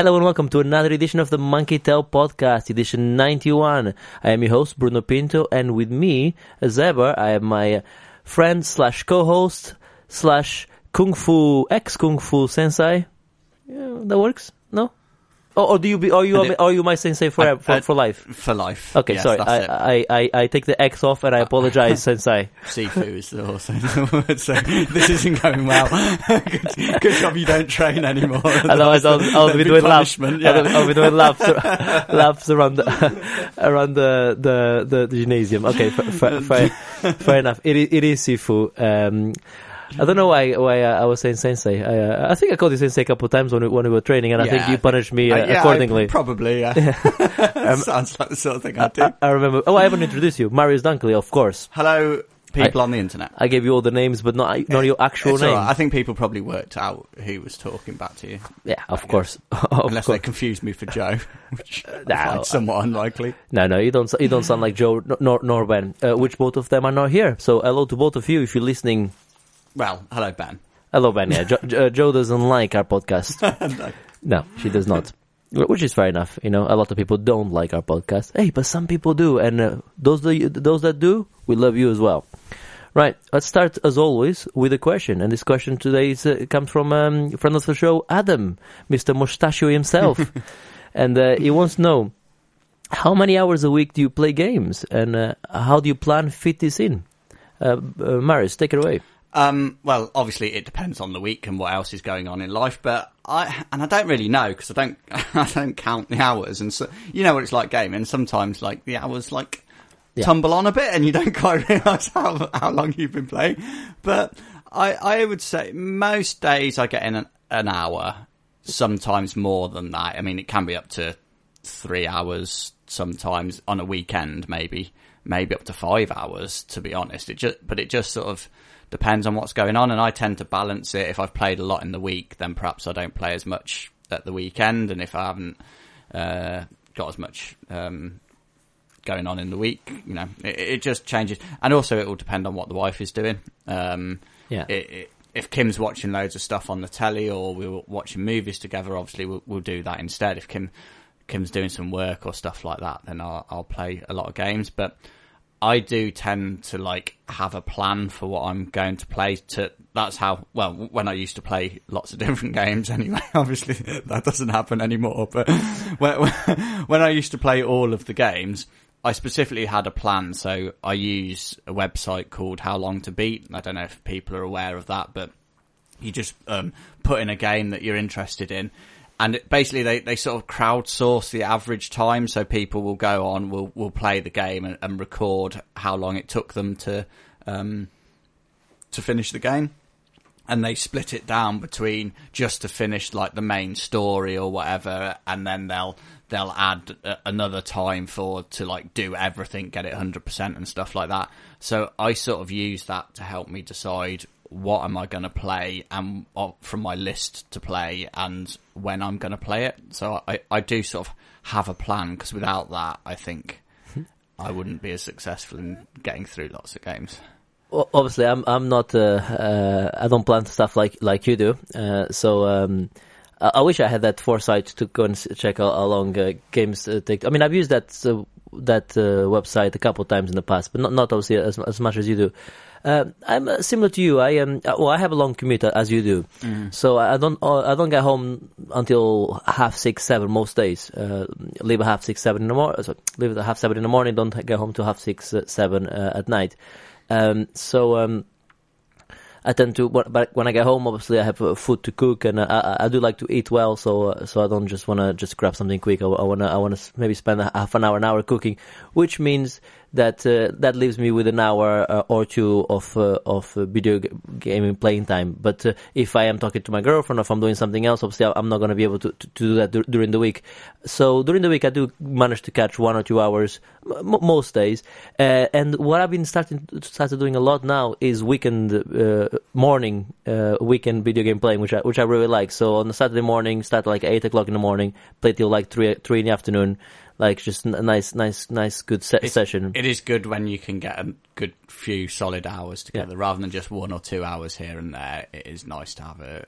Hello and welcome to another edition of the Monkey Tail Podcast, edition 91. I am your host, Bruno Pinto, and with me, as ever, I have my friend slash co-host slash Kung Fu, ex-Kung Fu sensei. Yeah, that works? Or, or do you be, are you, And it- are you my sensei for, Uh, for, uh, for life? For life. Okay, Yes, sorry. I, I, I, I take the X off and I apologize, sensei. Sifu is also the word, so this isn't going well. good, good job you don't train anymore. Otherwise, I'll, I'll That'd be doing laps. punishment, I'll, yeah. I'll be doing laps, laps around the, around the, the, the, the gymnasium. Okay, f- f- fair, fair enough. It is, it is Sifu. Um, I don't know why why I, I was saying sensei. I, uh, I think I called you sensei a couple of times when we, when we were training, and I think you punished me uh, Uh, yeah, accordingly. I- probably, yeah. Sounds like the sort of thing I do. I, I remember. Oh, I haven't introduced you, Marius Dunkley, of course. Hello, people on the internet. I gave you all the names, but not not your actual name. right. I think people probably worked out who was talking back to you, Yeah, of course. of unless course. they confused me for Joe, which I find somewhat unlikely. No, no, you don't. You don't sound like Joe nor- nor nor Ben, uh, which both of them are not here. So hello to both of you if you're listening. Well, hello, Ben. Hello, Ben. Yeah, jo- Jo- uh, Joe doesn't like our podcast. no, she does not. Which is fair enough. You know, a lot of people don't like our podcast. Hey, but some people do, and uh, those the, those that do, we love you as well. Right. Let's start as always with a question, and this question today is, uh, comes from um, friend of the show, Adam, Mister Mustachio himself, and uh, he wants to know how many hours a week do you play games, and uh, how do you plan fit this in? Uh, uh, Marius, take it away. Um, well, obviously it depends on the week and what else is going on in life, but I and I don't really know because I don't I don't count the hours, and so you know what it's like gaming. Sometimes like the hours like Yeah. tumble on a bit, and you don't quite realise how how long you've been playing. But I I would say most days I get in an, an hour, sometimes more than that. I mean, it can be up to three hours sometimes on a weekend, maybe maybe up to five hours. To be honest, it just but it just sort of depends on what's going on, and I tend to balance it. If I've played a lot in the week, then perhaps I don't play as much at the weekend, and if I haven't uh, got as much. Um, going on in the week, you know, it, it just changes, and also it will depend on what the wife is doing. Um, Yeah. it, it, if Kim's watching loads of stuff on the telly or we're watching movies together, obviously we'll, we'll do that instead. If Kim Kim's doing some work or stuff like that, then I'll, I'll play a lot of games. But I do tend to like have a plan for what I'm going to play. To that's how well when I used to play lots of different games. Anyway, obviously that doesn't happen anymore. But when, when I used to play all of the games. I specifically had a plan, so I use a website called How Long to Beat. I don't know if people are aware of that, but you just um, put in a game that you're interested in, and it, basically they, they sort of crowdsource the average time. So people will go on, will will play the game and, and record how long it took them to um, to finish the game, and they split it down between just to finish like the main story or whatever, and then they'll they'll add a, another time for to like do everything, get it hundred percent and stuff like that. So I sort of use that to help me decide what am I going to play and uh, from my list to play and when I'm going to play it. So I I do sort of have a plan because without that, I think. I wouldn't be as successful in getting through lots of games. Well, obviously, I'm I'm not. Uh, uh, I don't plan stuff like like you do. Uh, so um, I, wish I had that foresight to go and check how long uh, games uh, take. I mean, I've used that uh, that uh, website a couple of times in the past, but not not obviously as as much as you do. Uh, I'm uh, similar to you. I am. uh, well, I have a long commute uh, as you do, so I don't. Uh, I don't get home until half six, seven most days. Uh, leave at half six, seven in the morning. So leave at half seven in the morning. Don't get home till half six, seven uh, at night. Um, so um, I tend to, but when I get home, obviously I have uh, food to cook, and uh, I, I do like to eat well. So uh, so I don't just want to just grab something quick. I, I wanna I wanna s- maybe spend half an hour, an hour cooking, which means that uh, that leaves me with an hour uh, or two of uh, of uh, video gaming playing time. But uh, if I am talking to my girlfriend or if I'm doing something else, obviously I'm not going to be able to, to, to do that dur- during the week. So during the week, I do manage to catch one or two hours m- most days. Uh, and what I've been starting started doing a lot now is weekend morning weekend video game playing, which I which I really like. So on a Saturday morning, start like eight o'clock in the morning, play till like three three in the afternoon. Like just a nice, nice, nice, good se- session. It is good when you can get a good few solid hours together rather than just one or two hours here and there. It is nice to have a,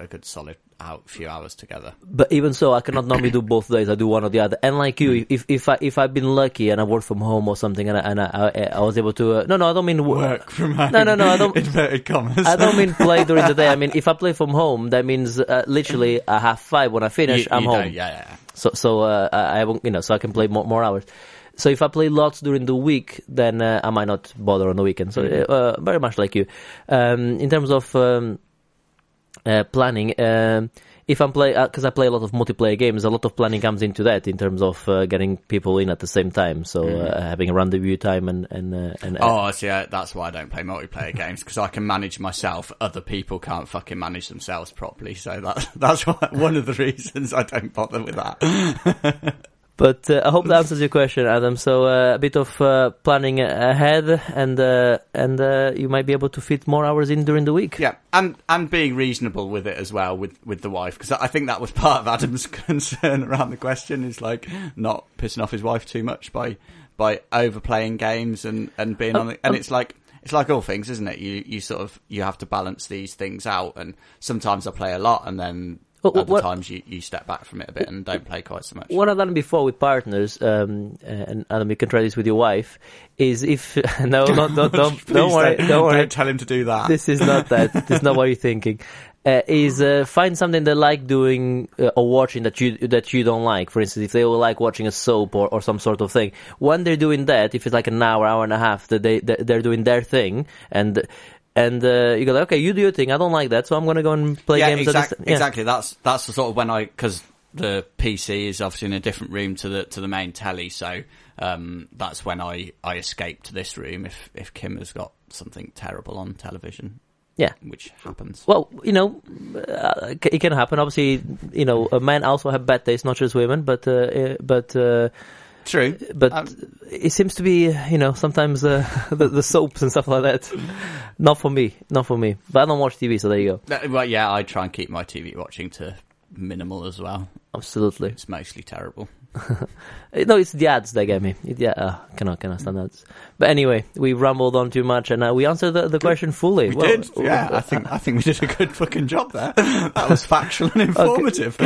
a good solid out few hours together. But even so, I cannot normally do both days. I do one or the other. And like Hmm. you, if if I if I've been lucky and I work from home or something, and I, and I, I, was able to, uh, no, no, I don't mean work from home. No, no, no, I don't- Inverted commas. I don't mean play during the day. I mean, if I play from home, that means uh, literally I have five when I finish, You- I'm you home. Yeah, yeah. So, so uh, I won't, you know, so I can play more, more hours. So if I play lots during the week, then uh, I might not bother on the weekend. So Mm-hmm. uh, very much like you. Um, in terms of um, uh, planning, um, if I'm play because I play a lot of multiplayer games, a lot of planning comes into that in terms of uh, getting people in at the same time. So uh, having a rendezvous time and and uh, and uh, Mm-hmm. Oh, see, uh, that's why I don't play multiplayer games because I can manage myself. Other people can't fucking manage themselves properly. So that that's why, one of the reasons I don't bother with that. But uh, I hope that answers your question, Adam. So uh, a bit of uh, planning ahead, and uh, and uh, you might be able to fit more hours in during the week. Yeah, and and being reasonable with it as well with with the wife because I think that was part of Adam's concern around the question is like not pissing off his wife too much by by overplaying games and and being Um, on it. And um, it's like it's like all things, isn't it? You you sort of you have to balance these things out, and sometimes I play a lot, and then Well, other what- times you you step back from it a bit and don't play quite so much. What I've done before with partners, um, and Adam, you can try this with your wife, is if no, not, don't don't, don't worry, don't worry. tell him to do that. This is not that. this is not what you're thinking. Uh, is uh, find something they like doing uh, or watching that you that you don't like. For instance, if they will like watching a soap or, or some sort of thing, when they're doing that, if it's like an hour, hour and a half, that they that they're doing their thing, and and uh, you go, like, okay, you do your thing. I don't like that, so I'm gonna go and play yeah, games. exact- yeah. exactly. That's that's the sort of when I because the PC is obviously in a different room to the to the main telly, so um, that's when I I escape to this room if if Kim has got something terrible on television, Yeah. which happens. Well, you know, uh, it can happen. Obviously, you know, men also have bad taste, not just women. But uh, uh, but uh, True, but Um, it seems to be, you know, sometimes uh, the, the soaps and stuff like that. Not for me, not for me. But I don't watch TV, so there you go. Well, yeah, I try and keep my TV watching to minimal as well. Absolutely. It's mostly terrible. No, it's the ads that get me. It, yeah, uh, cannot cannot stand ads. But anyway, we rambled on too much, and uh, we answered the, the question fully. We Well, did, yeah. I think I think we did a good fucking job there. That was factual and informative.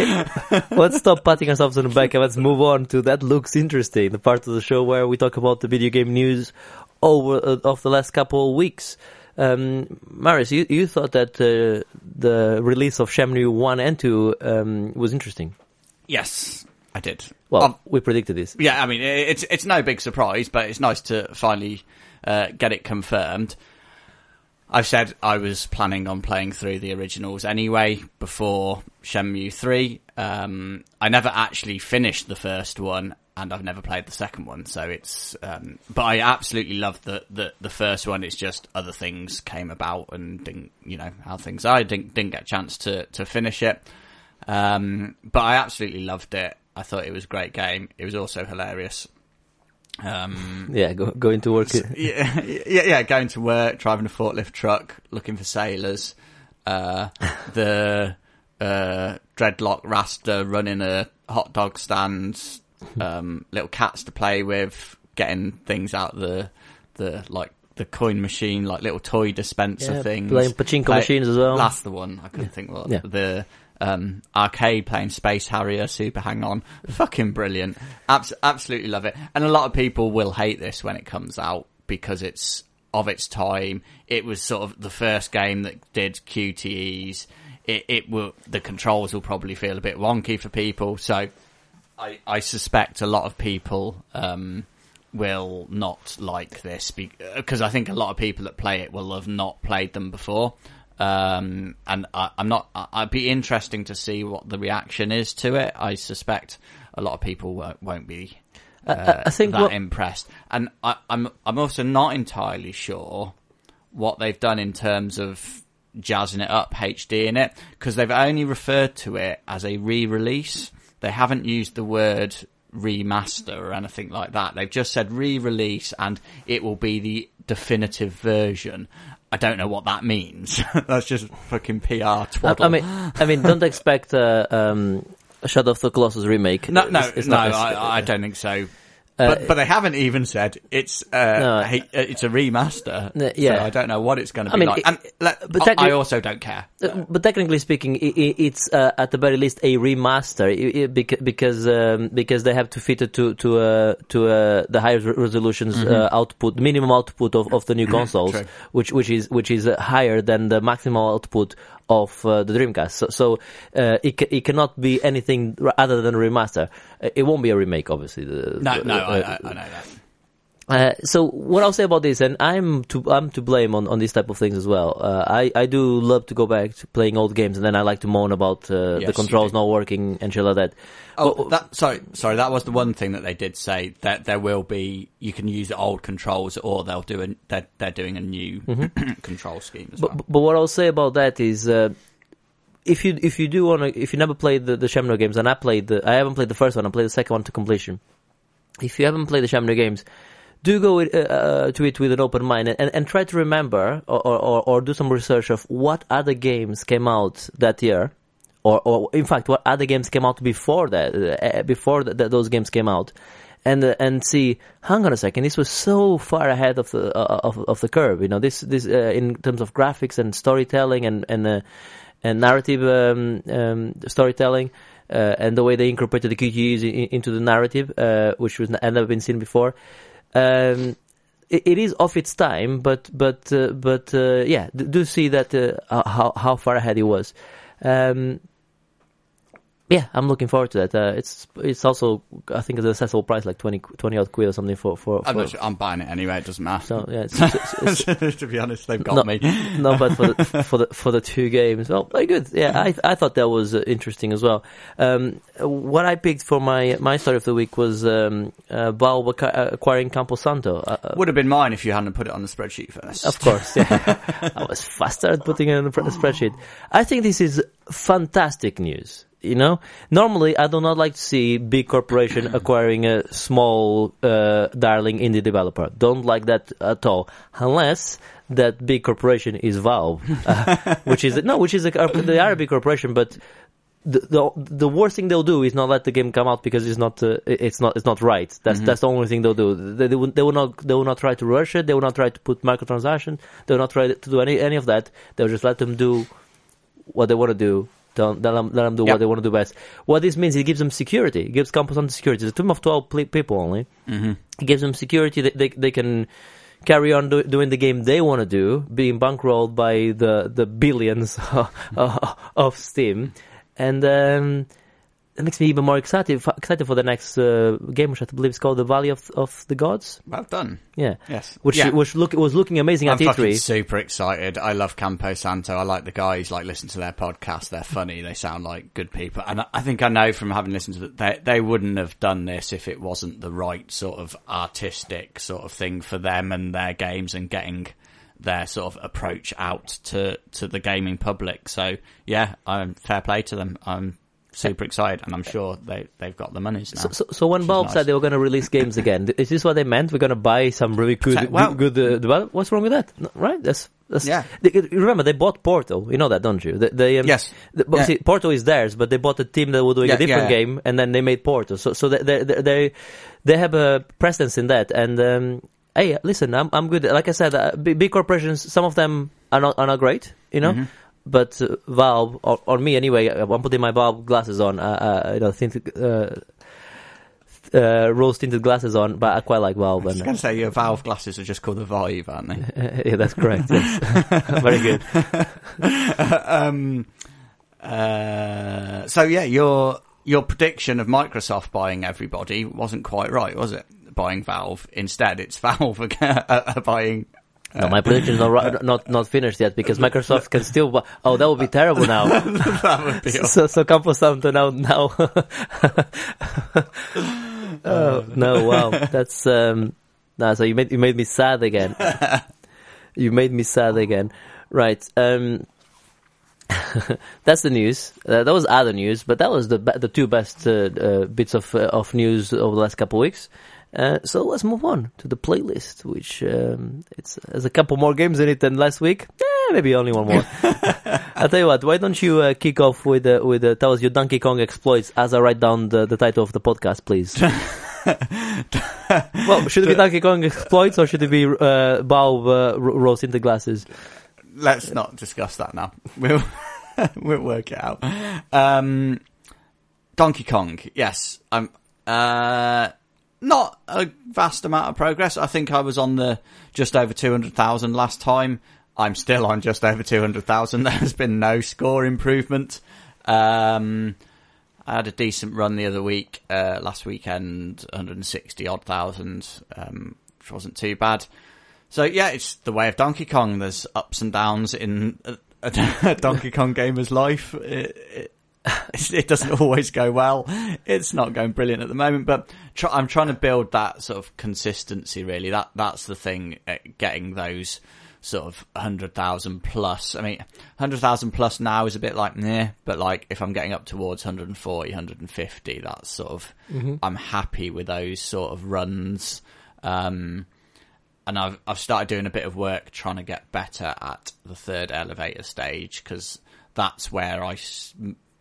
let's stop patting ourselves on the back and let's move on to that looks interesting, the part of the show where we talk about the video game news over uh, of the last couple of weeks. Um, Marius, you, you thought that uh, the release of Shenmue 1 and 2 um, was interesting. Yes, I did. Well, Um, we predicted this. Yeah, I mean, it's it's no big surprise, but it's nice to finally uh, get it confirmed. I've said I was planning on playing through the originals anyway before Shenmue 3. Um, I never actually finished the first one, and I've never played the second one, so it's. Um, but I absolutely loved the, the the first one. It's just other things came about, and didn't you know how things are. I didn't didn't get a chance to to finish it. Um, but I absolutely loved it. I thought it was a great game. It was also hilarious. Um, Yeah, go, going to work. yeah, yeah, yeah, going to work, driving a forklift truck, looking for sailors, uh, the, uh, dreadlock rasta running a hot dog stand, um, little cats to play with, getting things out the, the, like, the coin machine, like little toy dispenser Yeah, things. playing pachinko Play- machines as well. That's the one. I couldn't think what Yeah. the um, arcade playing Space Harrier, Super Hang On. Fucking brilliant. Abs- absolutely love it. And a lot of people will hate this when it comes out because it's of its time. It was sort of the first game that did QTEs. It, it will, the controls will probably feel a bit wonky for people. So I, I suspect a lot of people, um, will not like this because I think a lot of people that play it will have not played them before. Um, and I, I'm not, I, I'd be interesting to see what the reaction is to it. I suspect a lot of people won't, won't be, uh, I think that what- impressed. And I, I'm, I'm also not entirely sure what they've done in terms of jazzing it up, HD in it, because they've only referred to it as a re-release. They haven't used the word remaster or anything like that. They've just said re-release and it will be the definitive version. I don't know what that means. That's just fucking PR twaddle. I mean, I mean, don't expect uh, um, a Shadow of the Colossus remake. no, no, It's- it's no, not- I, I don't think so. But but they haven't even said it's uh, No. hey, it's a remaster. Uh, yeah. so I don't know what it's going to I be mean, like. it- and let, but I- I also don't care. Uh, but technically speaking, i i it's uh, at the very least a remaster i i because because um, because they have to fit it to to uh, to uh, the higher re- resolutions uh, output, minimum output of, of the new consoles, which which is which is uh, higher than the maximum output of uh, the Dreamcast. So, so uh, it ca- it cannot be anything other than a remaster. Uh, it won't be a remake, obviously. The- No, the- no, I, uh, I, I know that. Uh, so what I'll say about this, and I'm to I'm to blame on, on these type of things as well. Uh, I I do love to go back to playing old games, and then I like to moan about uh, Yes, the controls not working and shit like that. Oh, But- that sorry, sorry. That was the one thing that they did say that there will be. You can use the old controls, or they'll do a. They're, they're doing a new control scheme as well. Mm-hmm. But, but what I'll say about that is, uh, if you if you do want to, if you never played the, the Shenmue games, and I played the, I haven't played the first one, I played the second one to completion. If you haven't played the Shenmue games, do go uh, uh, to it with an open mind and, and, try to remember or, or, or, do some research of what other games came out that year. Or, or in fact, what other games came out before that, uh, before th- th- those games came out, and uh, and see, hang on a second, this was so far ahead of the uh, of of the curve. You know, this this uh, in terms of graphics and storytelling and and uh, and narrative um, um, storytelling. Uh, and the way they incorporated the QTEs in, into the narrative, uh, which was had never been seen before, um, it, it is of its time. But but uh, but uh, yeah, do see that uh, how how far ahead it was. Um, yeah, I'm looking forward to that. Uh, it's it's also I think it's a accessible price, like 20, 20 odd quid or something for for. I'm for not sure. I'm buying it anyway. It doesn't matter. so yeah, it's, it's, it's, to be honest, they've got No. me. no, but for the, for the for the two games, well, very good. Yeah, I I thought that was uh, interesting as well. Um, what I picked for my my story of the week was um, uh, Valve uh, acquiring Campo Santo. Uh, uh, Would have been mine if you hadn't put it on the spreadsheet first. of course, yeah. I was faster at putting it on the spreadsheet. I think this is fantastic news. You know, normally I do not like to see big corporation acquiring a small, uh, darling indie developer. Don't like that at all, unless that big corporation is Valve, uh, which is no, which is a, they are a big corporation, but the, the the worst thing they'll do is not let the game come out because it's not uh, it's not it's not right. That's that's the only thing they'll do. They, they, will, they will not they will not try to rush it. They will not try to put microtransactions. They will not try to do any any of that. They'll just let them do what they want to do. Don't let them, let them do Yep. what they want to do best. What this means, it gives them security. It gives Campos some security. It's a team of twelve pl- people only. Mm-hmm. It gives them security. They they, they can carry on do, doing the game they want to do, being bankrolled by the the billions of Steam, and um, that makes me even more excited excited for the next uh, game, which I believe is called the Valley of of the Gods. Well done. Yeah, Yes. which Yeah. which look was looking amazing I'm at E fucking E3. super excited. I love Campo Santo. I like the guys. Like listen to their podcast. They're funny. They sound like good people. And I- think I know from having listened to it, they they wouldn't have done this if it wasn't the right sort of artistic sort of thing for them and their games and getting their sort of approach out to to the gaming public. So yeah, I'm fair play to them. I'm super excited, and I'm sure they they've got the monies now. So, so, so when Valve nice. said they were going to release games again, is this what they meant? We're going to buy some really good, well- good, good uh, What's wrong with that? Right? That's, that's Yeah. They, remember, they bought Portal. You know that, don't you? They, they, um, Yes. The, Yeah. see, Portal is theirs, but they bought a team that were doing Yeah, a different yeah, game, and then they made Portal. So, so they, they, they, they, have a presence in that. And um, hey, listen, I'm, I'm good. Like I said, uh, big, big corporations, some of them are not, are not great. You know. Mhm. But uh, Valve, or, or me anyway, I'm putting my Valve glasses on. Uh, uh, you know, think, uh, uh, rose tinted glasses on, but I quite like Valve. I was going to say your Valve glasses are just called the Vive, aren't they? yeah, that's correct. Yes. Very good. um, uh, so yeah, your your prediction of Microsoft buying everybody wasn't quite right, was it? Buying Valve instead, it's Valve uh, buying. No, my prediction is not, not not finished yet because Microsoft can still. Oh, that would be terrible now. that would be. so so Campo Santo now now. oh no! Wow, that's um. No, so you made you made me sad again. you made me sad again. Right. Um. that's the news. Uh, that was other news, but that was the the two best uh, uh, bits of uh, of news over the last couple of weeks. Uh, so let's move on to the playlist, which um, it's has a couple more games in it than last week. Eh, maybe only one more. I'll tell you what. Why don't you uh, kick off with uh, with uh, tell us your Donkey Kong exploits as I write down the, the title of the podcast, please. well, should it be Donkey Kong exploits or should it be uh, Bob uh, rolls into glasses? Let's not discuss that now. We'll we'll work it out. Um, Donkey Kong, yes. I'm uh, not a vast amount of progress. I think I was on the just over two hundred thousand last time. I'm still on just over two hundred thousand. There has been no score improvement. Um, I had a decent run the other week, uh, last weekend, 160 odd thousand, um, which wasn't too bad. So yeah, it's the way of Donkey Kong. There's ups and downs in a, a Donkey Kong gamer's life. It, it, it, doesn't always go well. It's not going brilliant at the moment, but try, I'm trying to build that sort of consistency. Really, that that's the thing. Uh, getting those sort of 100,000 plus. I mean, 100,000 plus now is a bit like, yeah, but like if I'm getting up towards 140, 150, that's sort of, mm-hmm. I'm happy with those sort of runs. Um, and I've, I've started doing a bit of work trying to get better at the third elevator stage because that's where I,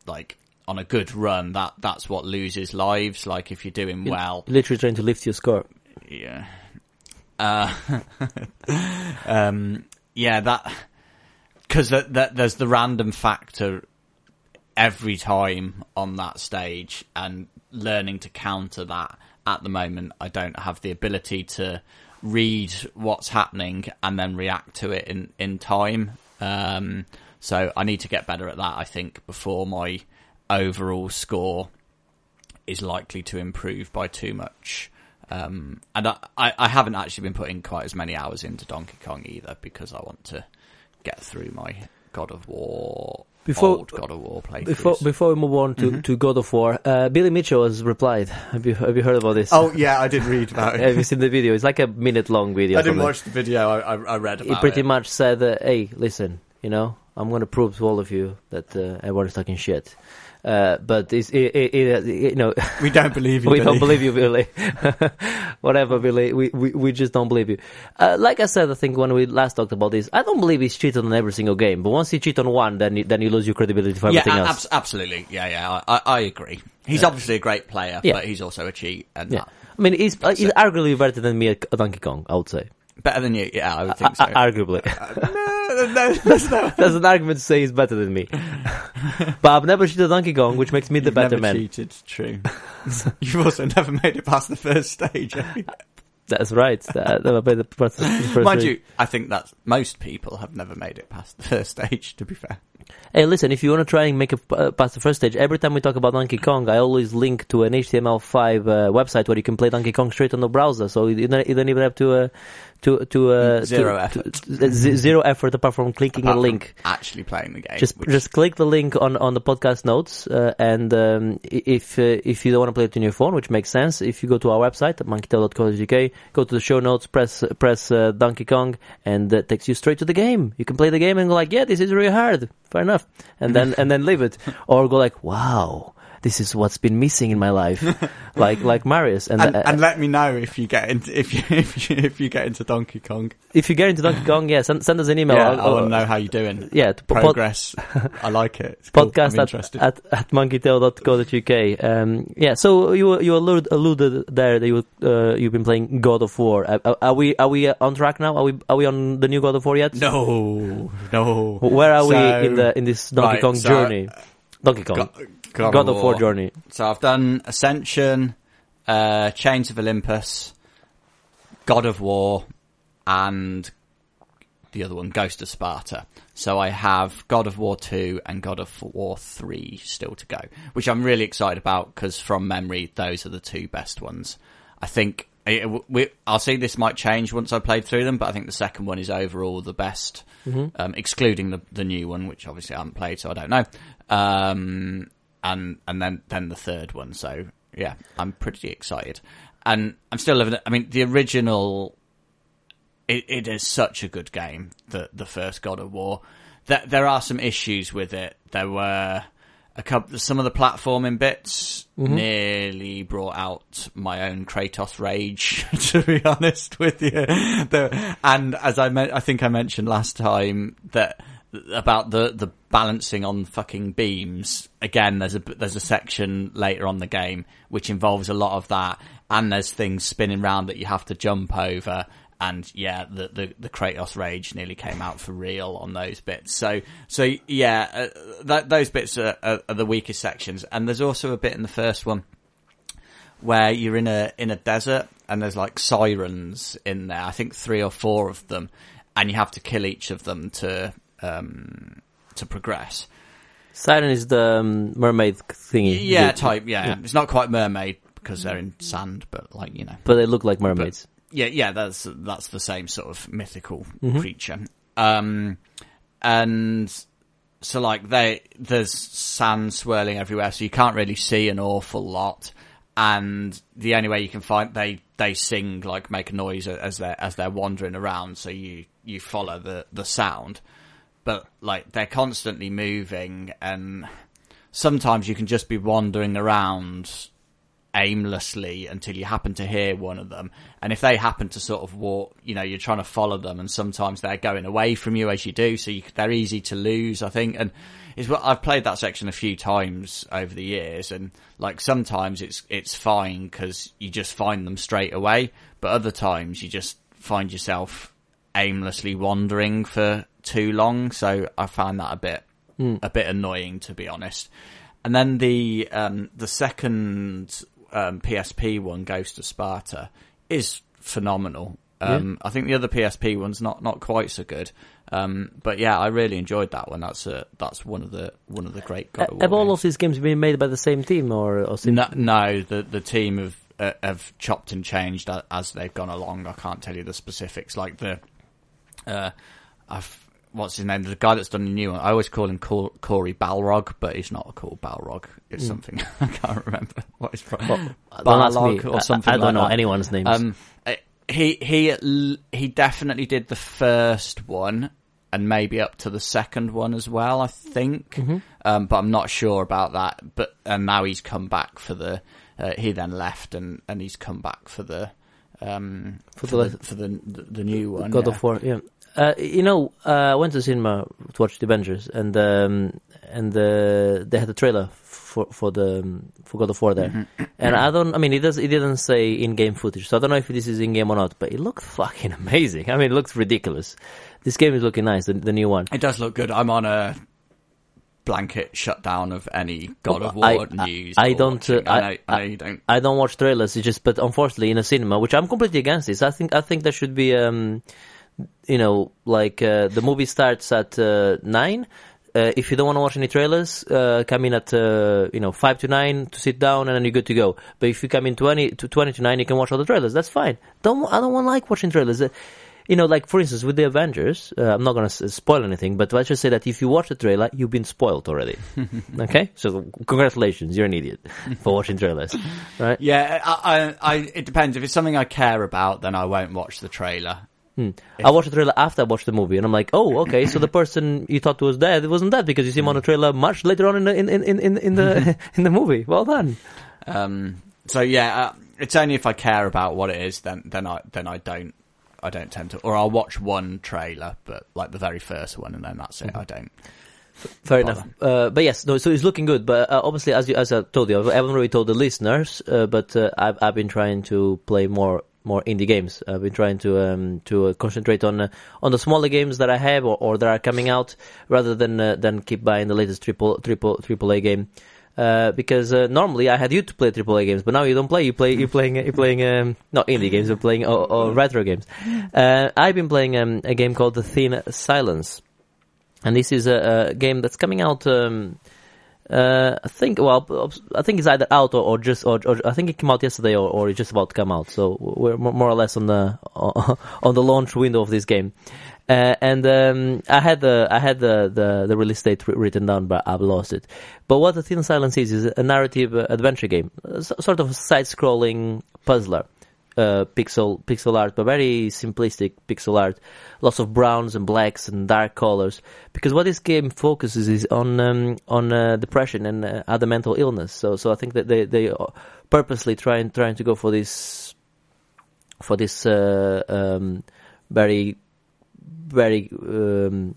like, on a good run, that, that's what loses lives. Like if you're doing well. literally trying to lift your score. Yeah. Uh, um, yeah, that because that, that there's the random factor every time on that stage, and learning to counter that. At the moment, I don't have the ability to read what's happening and then react to it in in time. Um, so I need to get better at that. I think before my overall score is likely to improve by too much. Um, and I, I haven't actually been putting quite as many hours into Donkey Kong either because I want to get through my God of War before, old God of War playthroughs. Before, before we move on to, mm-hmm. to God of War, uh, Billy Mitchell has replied. Have you have you heard about this? Oh yeah, I did read about it. have you seen the video? It's like a minute long video. I didn't watch the video. I, I, I read about it. He pretty it. much said, uh, "Hey, listen, you know, I'm going to prove to all of you that uh, everyone's talking shit." Uh, but it's, it, it, it, you know, we don't believe you. we Billy. don't believe you, Billy. Whatever, Billy. We, we we just don't believe you. Uh, like I said, I think when we last talked about this, I don't believe he's cheated on every single game. But once you cheat on one, then you, then you lose your credibility for everything yeah, else. Ab- absolutely. Yeah, yeah. I, I agree. He's yeah. obviously a great player, yeah. but he's also a cheat. And yeah. I mean, he's, uh, he's arguably better than me at Donkey Kong. I would say. Better than you? Yeah, I would think so. arguably. Uh, no, no, there's no. There's an argument to say he's better than me. but I've never cheated Donkey Kong, which makes me the You've better never man. cheated, true. You've also never made it past the first stage, That's right. I've never made it past the first Mind stage. you, I think that most people have never made it past the first stage, to be fair. Hey, listen, if you want to try and make it uh, past the first stage, every time we talk about Donkey Kong, I always link to an HTML5 uh, website where you can play Donkey Kong straight on the browser. So you don't, you don't even have to uh, to to uh, zero to, effort, to, z- zero effort apart from clicking apart a link. Actually playing the game. Just which... just click the link on, on the podcast notes, uh, and um, if uh, if you don't want to play it on your phone, which makes sense, if you go to our website monkeytail.co.uk, go to the show notes, press press uh, Donkey Kong, and that takes you straight to the game. You can play the game and go like, yeah, this is really hard. Fair enough, and then and then leave it, or go like, wow this is what's been missing in my life, like like Marius. And and, uh, and, let me know if you get into if you if you, if you get into Donkey Kong. If you get into Donkey Kong, yeah, send, send us an email. Yeah, i want to know how you're doing. Yeah, progress. I like it. It's podcast cool. at, at at monkeytail.co.uk. Um, yeah, so you you alluded, alluded there that you uh, you've been playing God of War. Uh, are we are we on track now? Are we are we on the new God of War yet? No, no. Where are so, we in the in this Donkey right, Kong so journey? Donkey Kong. God, God of, War. Journey. So I've done Ascension, uh, Chains of Olympus, God of War, and the other one, Ghost of Sparta. So I have God of War 2 and God of War 3 still to go, which I'm really excited about because from memory, those are the two best ones. I think it, we, I'll see this might change once I played through them, but I think the second one is overall the best, mm-hmm. um, excluding the the new one, which obviously I haven't played, so I don't know. Um, and and then then the third one. So yeah, I'm pretty excited, and I'm still living it. I mean, the original. It, it is such a good game. The the first God of War. That there are some issues with it. There were a couple, some of the platforming bits mm-hmm. nearly brought out my own Kratos rage. To be honest with you, the, and as I me- I think I mentioned last time that about the the balancing on fucking beams. Again, there's a there's a section later on the game which involves a lot of that, and there's things spinning around that you have to jump over. And yeah, the, the, the Kratos rage nearly came out for real on those bits. So, so yeah, uh, that, those bits are, are, are the weakest sections. And there's also a bit in the first one where you're in a in a desert and there's like sirens in there. I think three or four of them, and you have to kill each of them to um, to progress. Siren is the um, mermaid thingy. Yeah, The- type. Yeah. it's not quite mermaid because they're in sand, but like you know. But they look like mermaids. Yeah, yeah, that's that's the same sort of mythical Mm-hmm. creature. Um, and so like they there's sand swirling everywhere, so you can't really see an awful lot. And the only way you can find they they sing like make a noise as they're as they're wandering around, so you you follow the the sound. But like they're constantly moving, and sometimes you can just be wandering around aimlessly until you happen to hear one of them. And if they happen to sort of walk, you know, you're trying to follow them and sometimes they're going away from you as you do. So you, they're easy to lose, I think. And is what I've played that section a few times over the years. And like sometimes it's, it's fine because you just find them straight away. But other times you just find yourself aimlessly wandering for too long. So I find that a bit, a bit annoying to be honest. And then the um, the second um, PSP one, Ghost of Sparta, is phenomenal. Um, I think the other PSP one's not, not quite so good, um, but yeah, I really enjoyed that one. That's a, that's one of the one of the great God War Have all games. of these games been made by the same team or, or sim- No, no, the the team have uh, have chopped and changed as they've gone along. I can't tell you the specifics. Like the, uh, I've what's his name? The guy that's done the new one. I always call him Cor- Corey Balrog, but he's not called Balrog. It's something I can't remember what his pro- Don't ask me. Balrog or something. I, don't like know that. anyone's names. Um, uh, he he he definitely did the first one and maybe up to the second one as well. I think, Mm-hmm. um, but I'm not sure about that. But and now he's come back for the. Uh, he then left and and he's come back for the. Um, For for, the- the, for the the, the new one. God yeah. of War, yeah. Uh, you know, uh, I went to cinema to watch The Avengers, and um, and uh, they had a trailer for for the um, for God of War there, Mm-hmm. and I don't. I mean, it does. It didn't say in-game footage, so I don't know if this is in-game or not. But it looked fucking amazing. I mean, it looks ridiculous. This game is looking nice, the, the new one. It does look good. I'm on a blanket shutdown of any God of War I- I- news. I or don't, uh, I, I- I don't. I don't watch trailers. It's just, but unfortunately, in a cinema, which I'm completely against this. I think I think there should be, um, you know, like uh, the movie starts at uh, nine. Uh, if you don't want to watch any trailers, uh, come in at uh, you know five to nine to sit down, and then you're good to go. But if you come in twenty to twenty to nine, you can watch all the trailers. That's fine. Don't I don't want like watching trailers. Uh, you know, like for instance, with the Avengers, uh, I'm not going to s- spoil anything, but let's just say that if you watch the trailer, you've been spoiled already. okay, so congratulations, you're an idiot for watching trailers, right? Yeah, I, I, I, it depends. If it's something I care about, then I won't watch the trailer. I watched the trailer after I watched the movie, and I'm like, oh, okay, so the person you thought was dead wasn't dead because you see him on the trailer much later on in the in in in, in, the in the movie. Well done. Um, so yeah, uh, it's only if I care about what it is, then then I then I don't I don't tend to, or I'll watch one trailer, but like the very first one, and then that's it. I don't. Fair Bother. enough. Uh, but yes, no, so it's looking good. But uh, obviously, as you, as I told you, I haven't really told the listeners. Uh, but uh, I've I've been trying to play more more indie games. I've been trying to um to uh, concentrate on uh, on the smaller games that I have or, or that are coming out, rather than uh, than keep buying the latest triple triple triple A game. Uh, because uh, normally I had you to play AAA games, but now you don't play. You play. You're playing. You're playing. Um, not indie games. You're playing uh, uh, retro games. I've been playing um, a game called The Thin Silence, and this is a, a game that's coming out. Um, uh, I think. Well, I think it's either out or, or just. Or, or I think it came out yesterday, or, or it's just about to come out. So we're more or less on the on the launch window of this game. Uh, and um, I had the I had the, the, the release date written down, but I've lost it. But what the Thin Silence is is a narrative uh, adventure game, uh, sort of a side-scrolling puzzler, uh, pixel pixel art, but very simplistic pixel art. Lots of browns and blacks and dark colors. Because what this game focuses is on um, on uh, depression and uh, other mental illness. So so I think that they they purposely trying trying to go for this for this uh, um, very very um,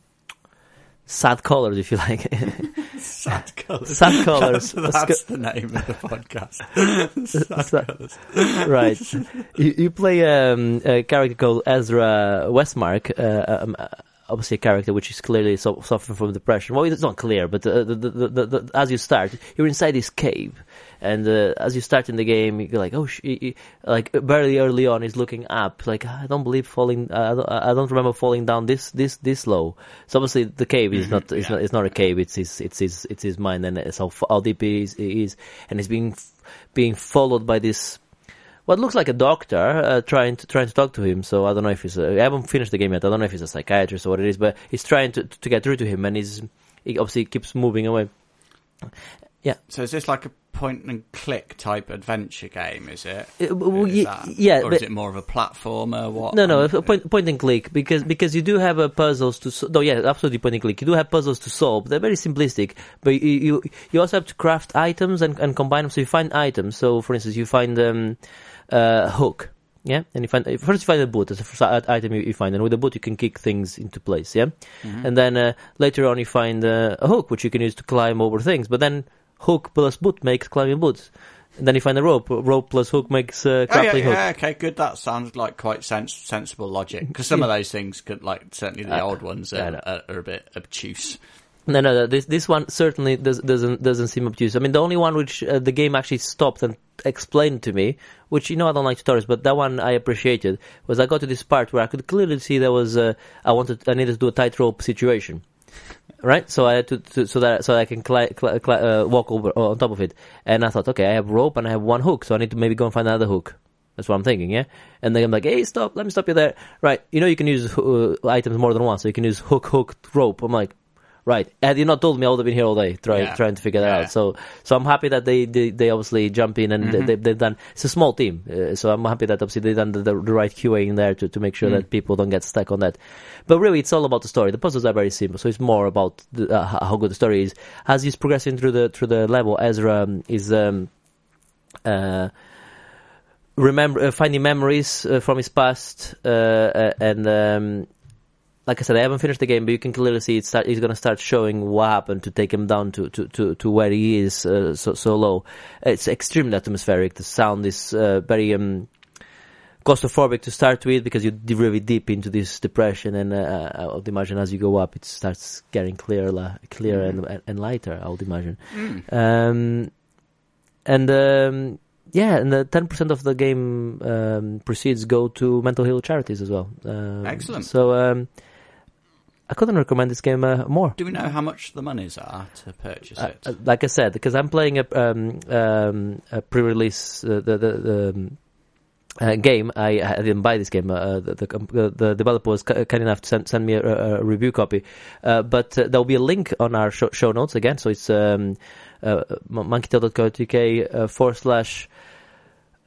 sad colors, if you like. Sad colours. Sad Colours. That's, that's the name of the podcast. Sad colours. right. You, you play um, a character called Ezra Westmark, uh, um, uh, obviously a character which is clearly so, suffering from depression. Well, it's not clear, but uh, the, the, the, as you start, you're inside this cave, and uh, as you start in the game, you're like, oh, sh- y- y- like very early on, he's looking up, like I don't believe falling, uh, I, don't, I don't remember falling down this this this low. So obviously the cave is not, it's yeah. not, it's not a cave. It's his, it's his, it's his mind, and it's how, how deep he is, he is, and he's being being followed by this what looks like a doctor uh, trying to trying to talk to him. So I don't know if he's. A, I haven't finished the game yet. I don't know if he's a psychiatrist or what it is, but he's trying to to get through to him, and he's he obviously keeps moving away. So is this like a point and click type adventure game? Is it? Uh, well, Is that- yeah, Or is it more of a platformer? What? No, no, a point point and click because because you do have uh, puzzles to. So- no, yeah, absolutely point and click. You do have puzzles to solve. They're very simplistic, but you you, you also have to craft items and, and combine them. So you find items. So for instance, you find um, uh, hook. Yeah, and you find first you find a boot. That's the first item you, you find, and with the boot you can kick things into place. Yeah, Mm-hmm. and then uh, later on you find uh, a hook which you can use to climb over things. But then hook plus boot makes climbing boots. And then you find a rope. Rope plus hook makes uh, Oh, yeah, grappling hook. yeah, okay, good. That sounds like quite sens- sensible logic. Because some of those things could, like, certainly the Uh, old ones are, know. are, are a bit obtuse. No, no, no. This this one certainly does, doesn't doesn't seem obtuse. I mean, the only one which uh, the game actually stopped and explained to me, which you know I don't like tutorials, but that one I appreciated, was I got to this part where I could clearly see there was uh, I wanted I needed to do a tightrope situation, right? So I had to, to so that so I can cli- cli- cli- uh, walk over on top of it, and I thought, okay, I have rope and I have one hook, so I need to maybe go and find another hook. That's what I'm thinking, yeah. And then I'm like, hey, stop, let me stop you there. Right, you know you can use uh, items more than once, so you can use hook, hook, rope. I'm like, right. Had you not told me, I would have been here all day trying Yeah. trying to figure that Yeah. out. So so I'm happy that they they, they obviously jump in and Mm-hmm. they, they've done. It's a small team, uh, so I'm happy that obviously they've done the, the, right QA in there to to make sure Mm. that people don't get stuck on that. But really, it's all about the story. The puzzles are very simple, so it's more about the, uh, how how good the story is. As he's progressing through the through the level, Ezra um, is. Um, uh, remember uh, finding memories uh, from his past uh, uh, and um, like I said, I haven't finished the game, but you can clearly see it's start, he's going to start showing what happened to take him down to, to, to, to where he is uh, so, so low. It's extremely atmospheric. The sound is uh, very um, claustrophobic to start with because you d- really deep into this depression, and uh, I would imagine as you go up, it starts getting clearer, clearer and, and lighter. I would imagine. Um, and um, yeah, and the ten percent of the game um, proceeds go to mental health charities as well. Um, Excellent. So um, I couldn't recommend this game uh, more. Do we know how much the monies are to purchase Uh, it? uh, like I said, because I'm playing a, um, um, a pre-release uh, the the, the um, uh, game. I, I didn't buy this game. Uh, the, the the developer was kind enough to send, send me a, a review copy. Uh, but uh, there will be a link on our show, show notes again. So it's um, uh, monkeytail.co.uk uh, forward slash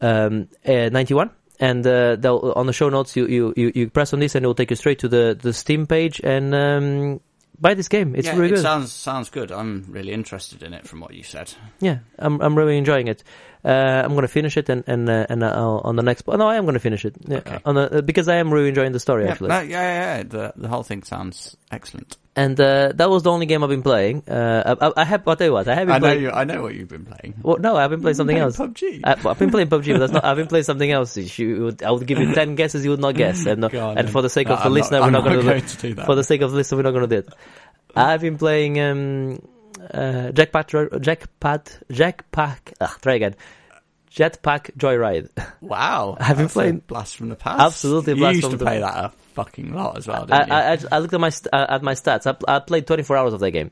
um, uh, 91. And uh, on the show notes, you, you, you, you press on this and it will take you straight to the, the Steam page and um, buy this game. It's yeah, really it good. sounds sounds good. I'm really interested in it from what you said. Yeah, I'm I'm really enjoying it. Uh, I'm gonna finish it and and uh, and uh, on the next. No, I am gonna finish it. Yeah, Okay. on the, uh, because I am really enjoying the story Yeah, actually. no, yeah, yeah, yeah. The the whole thing sounds excellent. And uh, that was the only game I've been playing. Uh, I, I, have. I'll tell you what. I have been I know playing. you. I know what you've been playing. Well, no, I've been playing something else. PUBG. I, I've been playing PUBG, but that's not. I've been playing something else. You would, I would give you ten guesses you would not guess, and on and for the sake No, of the I'm listener, not- we're not going not to going do to do that. For the sake of the listener, we're not going to do it. I've been playing um, uh, Jackpack, Jackpad, Jackpack. Ugh, try again. Jetpack Joyride. Wow, Have that's a played- Blast from the Past? Absolutely you blast used from to the- play that a fucking lot as well, I? I, I- I looked at my st- uh, at my stats. I, I played 24 hours of that game,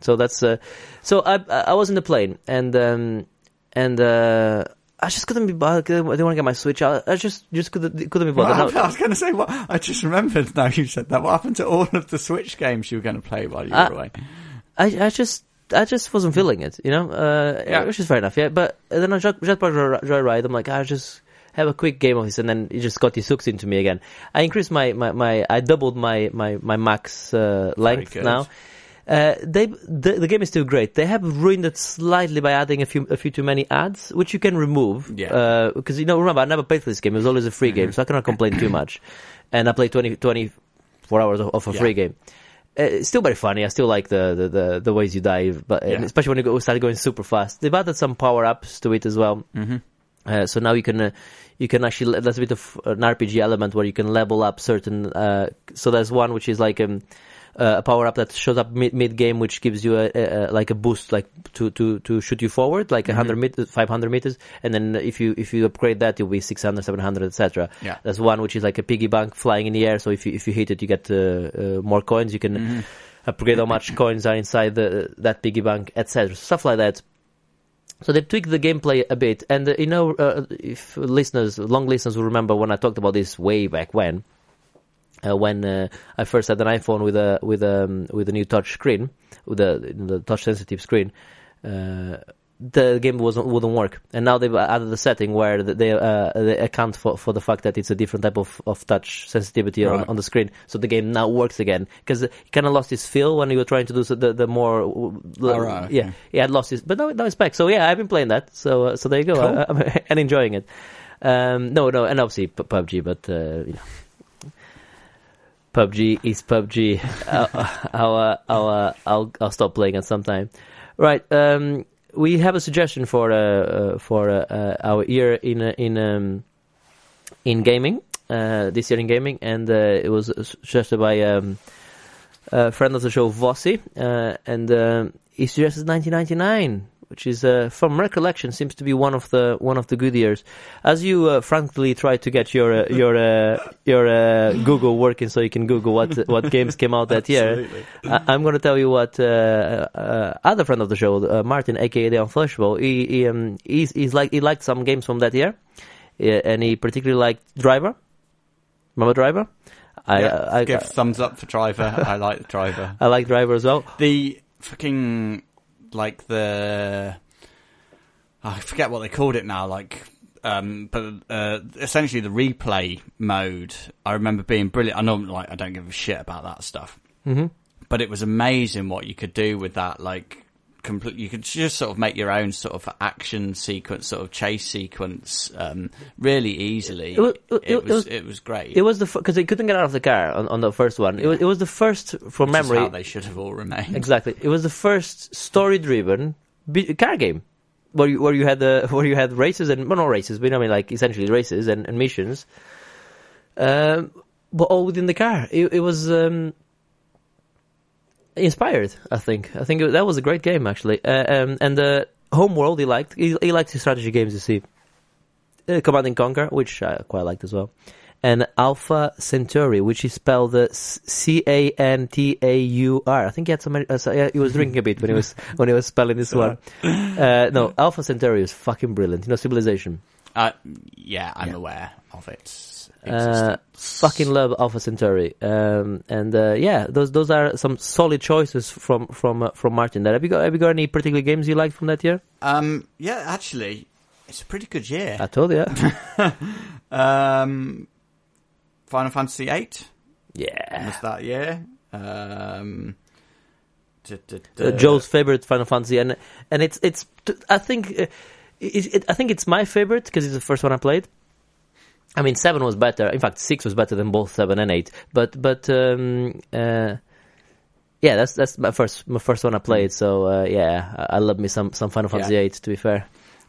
so that's uh, so I I was in the plane and um and uh, I just couldn't be bothered. I didn't want to get my Switch. I, I just just couldn't couldn't be bothered. No, I was going to say what I just remembered. Now you said that. What happened to all of the Switch games you were going to play while you were away? I I just I just wasn't feeling it, you know. Uh, Yeah. which is fair enough. Yeah, but then on Jetpack Joy- Joyride, I'm like, I just have a quick game of this, and then it just got these hooks into me again. I increased my my, my I doubled my my my max uh, length now. Uh, they the, the game is still great. They have ruined it slightly by adding a few a few too many ads, which you can remove. Yeah. Because you know, remember, I never paid for this game. It was always a free game, so I cannot complain too much. And I played 20, 24 hours of, of a Yeah. free game. uh, it's still very funny. I still like the the, the, the ways you dive, but Yeah. especially when you go, start going super fast. They've added some power ups to it as well. Mm-hmm. Uh, so now you can uh, you can actually there's a bit of an RPG element where you can level up certain. Uh, so there's one which is like um, uh, a power up that shows up mid mid game, which gives you a, a, a like a boost, like to to to shoot you forward, like a hundred meters, five hundred meters, and then if you if you upgrade that, you'll be 600, 700, etc. Yeah. There's one which is like a piggy bank flying in the air. So if you if you hit it, you get uh, uh, more coins. You can Mm-hmm. upgrade how much coins are inside the that piggy bank, etc. Stuff like that. So they tweaked the gameplay a bit, and uh, you know, uh, if listeners, long listeners will remember when I talked about this way back when, uh, when uh, I first had an iPhone with a with a um, with a new touch screen, with a the touch sensitive screen. The game wasn't wouldn't work, and now they've added a setting where they uh, they account for, for the fact that it's a different type of, of touch sensitivity on, Right. on the screen, so the game now works again because it kind of lost its feel when you were trying to do the the more Oh, right, yeah okay. yeah it lost its but now now it's back. So yeah, I've been playing that. So uh, so there you go, Cool. I, I'm and enjoying it. Um, no no, and obviously PUBG, but uh, you know. PUBG is PUBG. I'll, I'll, uh, I'll, uh, I'll, I'll stop playing at some time. Right. Um, we have a suggestion for uh, uh, for uh, uh, our year in in um, in gaming this year in gaming, and it was suggested by um, a friend of the show Vossi, and he suggested 1999, which is uh, from recollection seems to be one of the one of the good years. As you uh, frankly try to get your uh, your uh, your uh, Google working, so you can Google what what games came out that year. I, I'm going to tell you what uh, uh, other friend of the show, uh, Martin, aka the Unflushable, he, he um, he's, he's like he liked some games from that year, and he particularly liked Driver. Remember Driver? I, Yeah, I, give I, thumbs up for driver. I like driver. I like Driver as well. The fucking like the I forget what they called it now. Like, um, but uh, essentially the replay mode. I remember being brilliant. I know, like, I don't give a shit about that stuff, hmm but it was amazing what you could do with that. Like, complete. You could just sort of make your own sort of action sequence, sort of chase sequence, um, really easily. It was- it- it was it was great. It was the because they couldn't get out of the car on, on the first one. It was it was the first from Which memory. how they should have all remained. Exactly. It was the first story-driven car game where you where you had the where you had races and well, not races, but I mean like essentially races and, and missions. Um, but all within the car. It, it was um, inspired. I think. I think it, that was a great game actually. Uh, um, and the Homeworld he liked. He, he liked his strategy games. You see, uh, Command and Conquer, which I quite liked as well. And Alpha Centauri, which is spelled uh, C A N T A U R. I think he had some. Uh, so, yeah, he was drinking a bit when he was when he was spelling this one. Uh, no, Alpha Centauri is fucking brilliant. You know, Civilization. Uh, yeah, I'm Yeah. aware of its Uh, fucking love Alpha Centauri. Um, and uh, yeah, those those are some solid choices from from uh, from Martin. That have you got have you got any particular games you liked from that year? Um, yeah, actually, it's a pretty good year. I told you. Um, Final Fantasy VIII yeah. was that year. Um, duh, duh, uh. Joe's favorite Final Fantasy, and and it's it's I think uh, it, it, I think it's my favorite because it's the first one I played. I mean, seven was better. In fact, six was better than both seven and eight. But but um, uh, yeah, that's that's my first my first one I played. So uh, yeah, I, I love me some some Final Fantasy Yeah. eight. To be fair,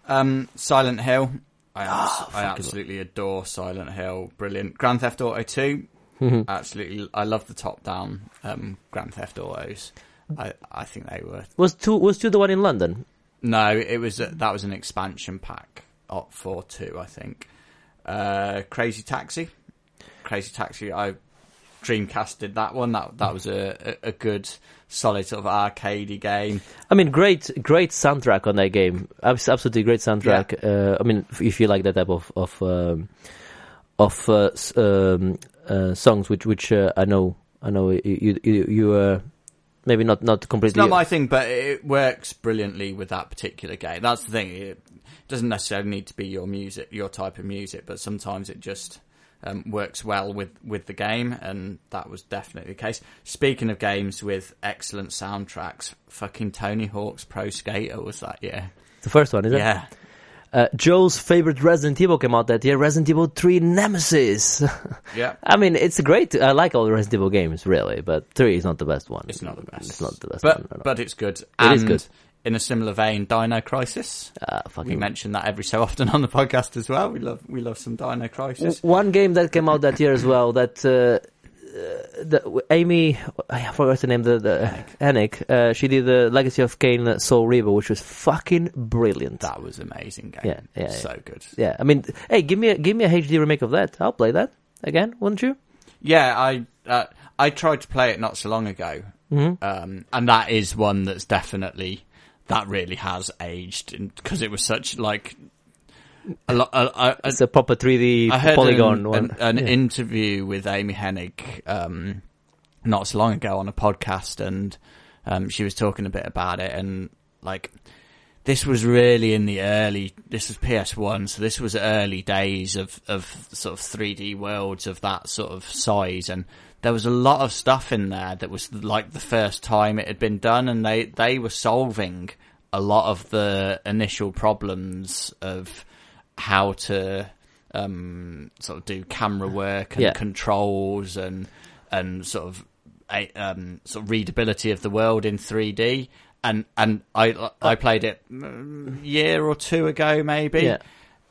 Um, Silent Hill. I, abs- Oh, I absolutely adore Silent Hill. Brilliant. Grand Theft Auto 2. Mhm. Absolutely. I love the top down um, Grand Theft Autos. I, I think they were. was two was two the one in London? No, it was that was an expansion pack for two, I think. Uh, Crazy Taxi. Crazy Taxi. I Dreamcasted that one. That that was a, a, good, solid sort of arcadey game. I mean, great, great soundtrack on that game. Absolutely great soundtrack. Uh, I mean, if- you like that type of of um, of uh, um, uh, songs, which which uh, I know, I know you you, you, uh, maybe not not completely. It's not my thing, but it works brilliantly with that particular game. That's the thing. It doesn't necessarily need to be your music, your type of music, but sometimes it just um, works well with, with the game, and that was definitely the case. Speaking of games with excellent soundtracks, fucking Tony Hawk's Pro Skater was that year. the first one, is it? Yeah, Uh, Joe's favorite Resident Evil came out that year. Resident Evil 3 Nemesis. Yeah. I mean, it's great. I like all the Resident Evil games, really, but 3 is not the best one. It's not the best. It's not the best but one. no, no. but it's good. It and is good. In a similar vein, Dino Crisis. Uh, We mention that every so often on the podcast as well. We love we love some Dino Crisis. One game that came out that year as well that uh, uh, the, Amy, I forgot the name, the, the Hennig, uh, she did the Legacy of Kain Soul Reaver, which was fucking brilliant. That was amazing game. Yeah, yeah, yeah. so good. Yeah, I mean, hey, give me a, give me a HD remake of that. I'll play that again, wouldn't you? Yeah, I uh, I tried to play it not so long ago, Mm-hmm. um, and that is one that's definitely that really has aged because it was such like a lot. A, It's a proper three D polygon an, one. an, an Yeah. interview with Amy Hennig um, not so long ago on a podcast, and um, she was talking a bit about it, and like this was really in the early. This was PS One, so this was early days of of sort of 3D worlds of that sort of size, and there was a lot of stuff in there that was like the first time it had been done, and they they were solving a lot of the initial problems of how to um, sort of do camera work and Yeah. controls and and sort of a, um, sort of readability of the world in 3D. And and I I played it mm, year or two ago maybe, Yeah.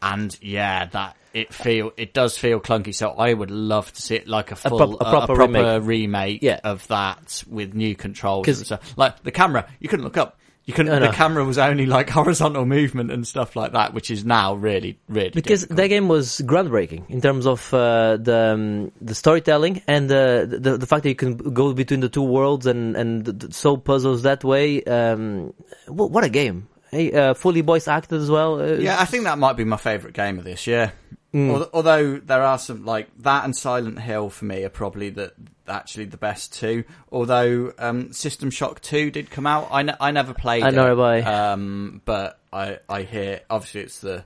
and yeah, that it feel it does feel clunky. So I would love to see it like a full a a proper proper, remake. remake, Yeah. of that with new controls and stuff. Like the camera, you couldn't look up. You couldn't. No, the no. camera was only like horizontal movement and stuff like that, which is now really, really because difficult. that game was groundbreaking in terms of uh, the um, the storytelling and the, the the fact that you can go between the two worlds and and solve puzzles that way. Um, wh- what a game! Hey, uh, fully voice acted as well. Uh, Yeah, I think that might be my favourite game of this year. Mm. Although there are some like that and Silent Hill for me are probably the actually the best two. Although um, System Shock Two did come out, I, ne- I never played. I know it, about. Um, but I I hear obviously it's the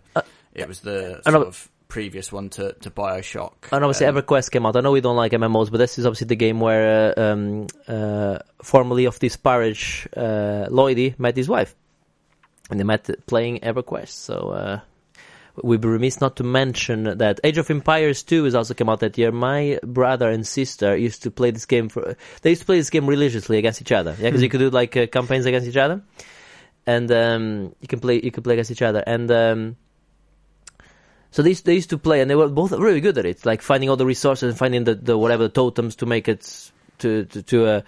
it was the know- sort of previous one to to Bioshock. And obviously, Um, EverQuest came out. I know we don't like MMOs, but this is obviously the game where, uh, um, uh, formerly of this parish, uh, Lloydie met his wife, and they met playing EverQuest. So uh, we'd be remiss not to mention that Age of Empires 2 has also come out that year. My brother and sister used to play this game for. They used to play this game religiously against each other. Yeah, because you could do like uh, campaigns against each other, and um, you can play you can play against each other, and. Um, so they used, they used to play, and they were both really good at it, like finding all the resources and finding the, the whatever the totems to make it to to to uh,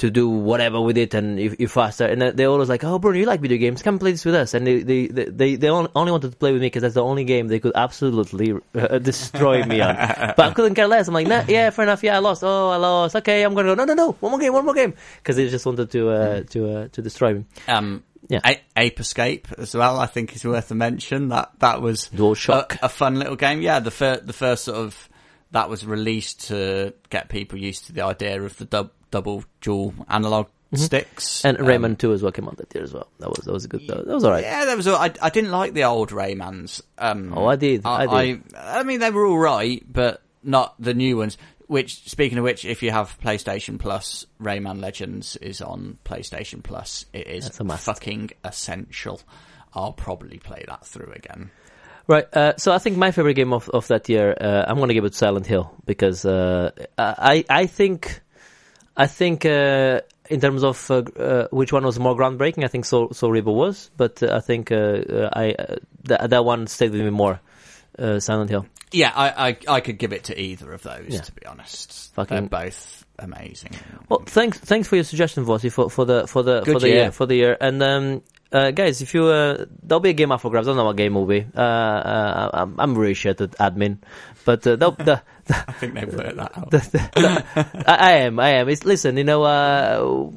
to do whatever with it, and you, you faster. And they- they always like, "Oh, Bruno, you like video games? Come play this with us." And they they they they, only, wanted to play with me because that's the only game they could absolutely uh, destroy me on. But I couldn't care less. I'm like, nah, "Yeah, fair enough. Yeah, I lost. Oh, I lost. Okay, I'm gonna go. No, no, no. One more game. One more game." Because they just wanted to uh, to uh, to destroy me. Um, Yeah. A- Ape Escape as well. I think is worth a mention. That that was DualShock. a, a fun little game. Yeah, the first the first sort of that was released to get people used to the idea of the dub, double dual analog sticks. Mm-hmm. And Um, Rayman 2 as well came out that year as well. That was that was a good. That was alright. Yeah, that was. all- I I didn't like the old Raymans. Um, Oh, I did. I I, did. I, I mean, they were all right, but not the new ones. Which, speaking of which, if you have PlayStation Plus, Rayman Legends is on PlayStation Plus. It is a fucking essential. I'll probably play that through again. Right. Uh, so I think my favorite game of, of that year, uh, I'm gonna give it Silent Hill because uh, I I think I think uh, in terms of uh, uh, which one was more groundbreaking, I think Soul, Soul Reaver was, but uh, I think I uh, that that one stayed with me more. Uh, Silent Hill. Yeah, I, I I could give it to either of those. Yeah. To be honest, Fucking- they're both amazing. Well, thanks thanks for your suggestion, Vossi, for for the for the Good for the year. year for the year. And um, uh, guys, if you uh, there'll be a game up for grabs. I don't know what game will be. Uh, uh, I'm, I'm really shit at admin, but uh, the, the, I think they've worked that out. I, I am, I am. It's listen, you know. Uh,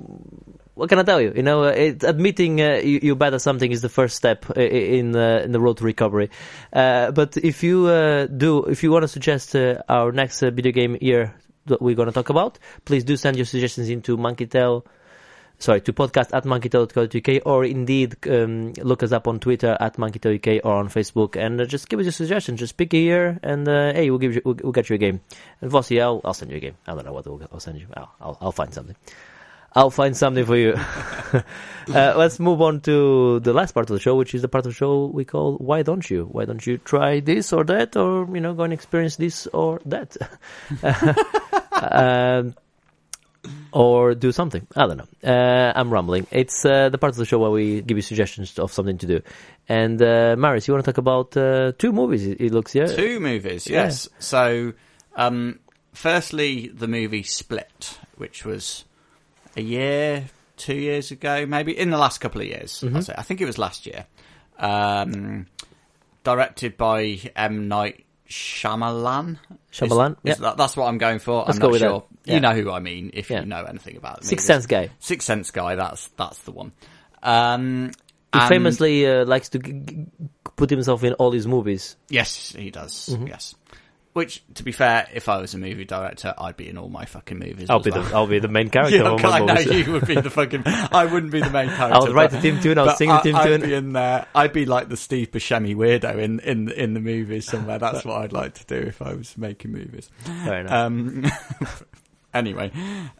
what can I tell you? You know, uh, it, admitting uh, you, you're bad at something is the first step i- in uh, in the road to recovery. Uh, but if you uh, do, if you want to suggest uh, our next uh, video game year that we're going to talk about, please do send your suggestions into monkeytail. Sorry, to podcast at monkeytail.co.uk or indeed um, look us up on Twitter at monkeytailuk or on Facebook and uh, just give us your suggestion. Just pick a year and uh, hey, we'll give you, we'll, we'll get you a game. And Vossi, I'll, I'll send you a game. I don't know what I'll send you. I'll, I'll, I'll find something. I'll find something for you. uh, let's move on to the last part of the show, which is the part of the show we call "Why don't you? Why don't you try this or that, or you know, go and experience this or that, um, or do something." I don't know. Uh, I'm rambling. It's uh, the part of the show where we give you suggestions of something to do. And uh, Marius, you want to talk about uh, two movies? It, looks yeah. Two movies, Yeah. yes. So, um, firstly, the movie Split, which was a year, two years ago, maybe in the last couple of years. Mm-hmm. I'll say. I think it was last year. Um, directed by M Night Shyamalan. Shyamalan, Is- yeah. that- that's what I'm going for. Let's I'm go with sure. Yeah. You know who I mean if Yeah. you know anything about the Sixth. Sense guy. Sixth Sense guy. That's that's the one. Um, He and- famously uh, likes to g- g- put himself in all his movies. Yes, he does. Mm-hmm. Yes. Which, to be fair, if I was a movie director, I'd be in all my fucking movies. I'll be well. the I'll be the main character Yeah, of my I know you would be the fucking. I wouldn't be the main character. I'll write but- the theme tune. I'll sing the I- theme I'd tune. be in there. I'd be like the Steve Buscemi weirdo in in in the movies somewhere. That's what I'd like to do if I was making movies. Fair enough. Um, anyway,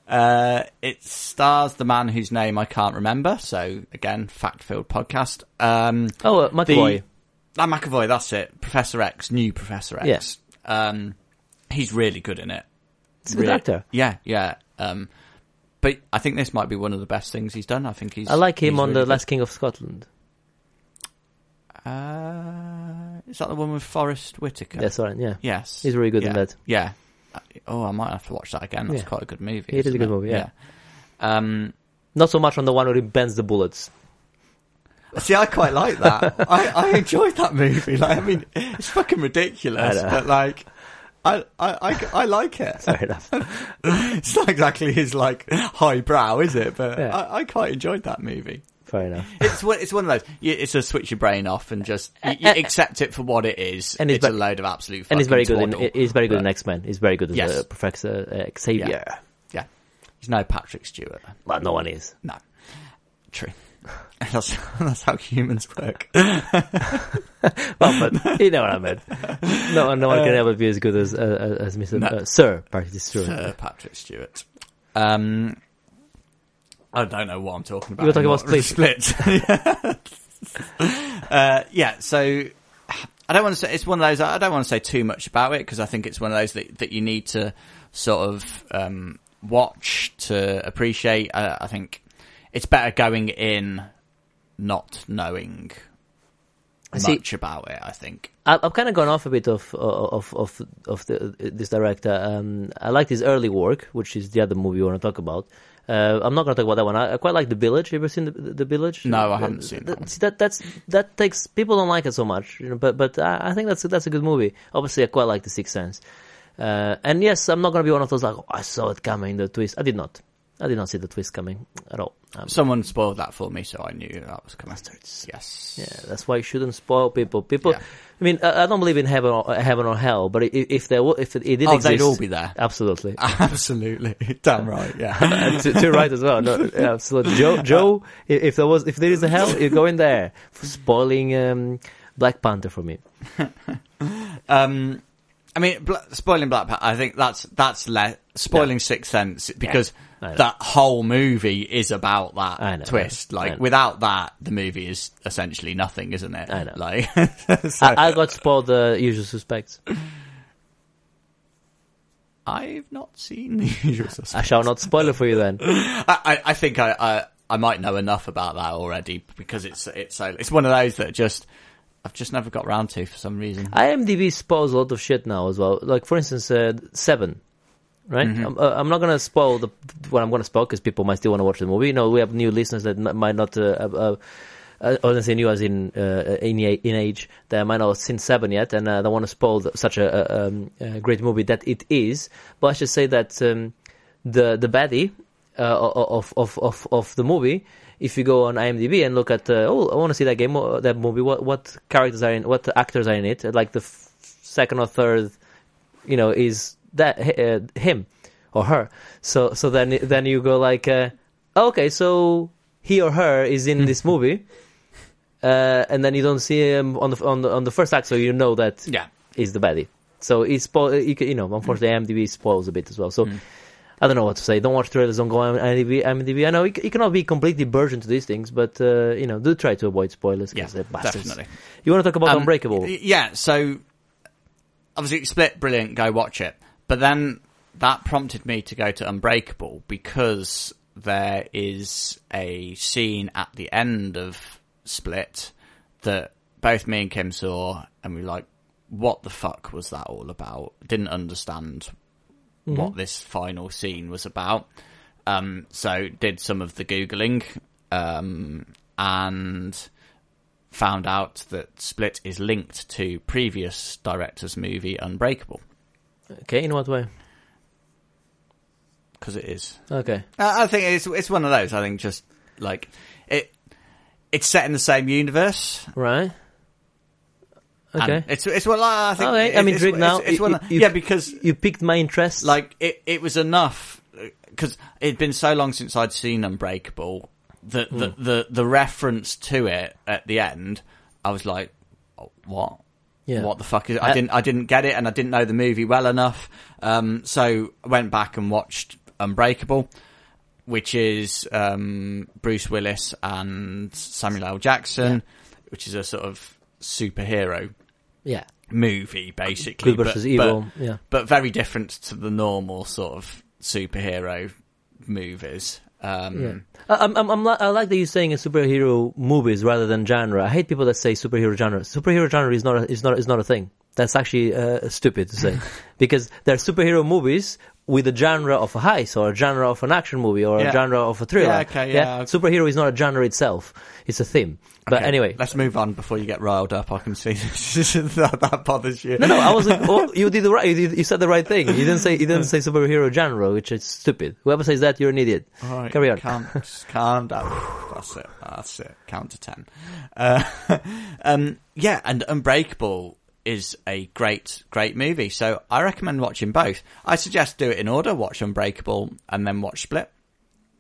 uh, it stars the man whose name I can't remember. So again, fact-filled podcast. Um, oh, uh, McAvoy. Ah, McAvoy, that's it. Professor X, new Professor X. Um, he's really good in it. He's a good actor. Yeah, yeah. Um, but I think this might be one of the best things he's done. I think he's. I like him on really the good. Last King of Scotland. Uh, is that the one with Forest Whitaker? That's right. Yeah, Yes. he's really good yeah. in that. Yeah. Oh, I might have to watch that again. That's Yeah. quite a good movie. It is a isn't good movie, yeah. yeah. Um, Not so much on the one where he bends the bullets. See, I quite like that. I, I enjoyed that movie. Like, I mean, it's fucking ridiculous, but like, I, I, I, I like it. Fair it's not exactly his like highbrow, is it? But Yeah. I, I quite enjoyed that movie. Fair enough. It's one, it's one of those. You, it's a switch your brain off and just you, you accept it for what it is. And he's it's a load of absolute. And he's very good in he's very good in X Men. He's very good as Yes. uh, Professor uh, Xavier. Yeah, yeah. he's no Patrick Stewart. But no one is. No, true. That's that's how humans work. Well, but you know what I mean. No, no one can ever be as good as uh, as Mr. No. Uh, Sir Patrick Stewart. Sir Patrick Stewart. Um, I don't know what I'm talking about. You were talking about anymore. Split. uh, yeah. So I don't want to say it's one of those. I don't want to say too much about it because I think it's one of those that that you need to sort of um, watch to appreciate. I, I think it's better going in not knowing See- much about it. I think. I, I've kind of gone off a bit of of of of the, this director. Um, I like his early work, which is the other movie we want to talk about. Uh, I'm not going to talk about that one. I, I quite like The Village. You ever seen The, the Village? No, I haven't seen that see, that that's that takes people don't like it so much, you know. But but I, I think that's that's a good movie. Obviously, I quite like The Sixth Sense. Uh, and yes, I'm not going to be one of those like oh, I saw it coming. The twist. I did not. I did not see the twist coming at all. Um, Someone spoiled that for me, so I knew that was coming. Bastards. Yes. Yeah, that's why you shouldn't spoil people. People, Yeah. I mean, I, I don't believe in heaven or heaven or hell, but if, if there, wa- if it, it did Oh, exist, they'd all be there. absolutely. Absolutely. Damn right, yeah. to, to right as well. No, absolutely. Joe, Joe, if there was, if there is a hell, you go in there for spoiling um, Black Panther for me. um, I mean, spoiling Black Panther, I think that's, that's le- spoiling Sixth Sense because know. That whole movie is about that know, twist. I know, I Like, without that, the movie is essentially nothing, isn't it? I know. Like, so- I, I got spoiled the usual suspects. I've not seen the usual suspects. I shall not spoil it for you then. I, I, I think I, I, I might know enough about that already because it's, it's so, it's one of those that just, I've just never got round to for some reason. IMDb spoils a lot of shit now as well. Like for instance, uh, Seven. Right, Mm-hmm. I'm, uh, I'm not gonna spoil the what I'm gonna spoil because people might still want to watch the movie. You know, we have new listeners that n- might not, uh, uh, uh, I don't say new as in uh, in in age that might not have seen Seven yet, and uh, don't want to spoil the, such a, a, um, a great movie that it is. But I should say that um, the the baddie uh, of of of of the movie. If you go on IMDb and look at, uh, oh, I want to see that game, uh, that movie. What what characters are in? What actors are in it? Like the f- second or third, you know, is that uh, him or her? So so then then you go like, uh, okay, so he or her is in this movie, uh, and then you don't see him on the on the on the first act, so you know that Yeah. is the baddie. So it's spo- you, you know, unfortunately, IMDb spoils a bit as well. So I don't know what to say. Don't watch trailers. Don't go on IMDb. IMDb. I know you, cannot be completely virgin to these things, but uh, you know, do try to avoid spoilers Yeah, they're bastards. definitely. You want to talk about Um, Unbreakable? Yeah, so obviously Split, brilliant, go watch it. But then that prompted me to go to Unbreakable because there is a scene at the end of Split that both me and Kim saw and we were like, what the fuck was that all about? Didn't understand what this final scene was about. Um, so did some of the Googling, um, and found out that Split is linked to previous director's movie Unbreakable. Okay, in what way? Because it is. Okay. Uh, I think it's it's one of those. I think just like it, it's set in the same universe. Right. and Okay. it's it's well. I think Okay, it- I mean, it's, it's, now. It's, You- one you- of- yeah, because You piqued my interest. like it it was enough because it'd been so long since I'd seen Unbreakable that the, Hmm. the the reference to it at the end, I was like, oh, what? Yeah. What the fuck is? I, I- didn't I didn't get it, and I didn't know the movie well enough. Um, so I went back and watched Unbreakable, which is um, Bruce Willis and Samuel L. Jackson, which is a sort of superhero Yeah. movie, basically. Good versus but, evil. but, yeah. but very different to the normal sort of superhero movies. Um, Yeah. I- I'm, I'm, I like that you're saying a superhero movies rather than genre. I hate people that say superhero genre. Superhero genre is not a, is not is not a thing. That's actually uh, stupid to say because there are superhero movies with a genre of a heist or a genre of an action movie or Yeah. a genre of a thriller. Yeah, okay, yeah, okay. Superhero is not a genre itself; it's a theme. But okay, anyway, let's move on before you get riled up. I can see that, that bothers you. no, no, I was like, oh, you did the right. You, did, you said the right thing. You didn't say you didn't say superhero genre, which is stupid. Whoever says that, you're an idiot. All right, Carry on. Calm, calm down. That's it. That's it. Count to ten. Uh, um, yeah, and Unbreakable is a great, great movie. So I recommend watching both. I suggest do it in order. Watch Unbreakable and then watch Split,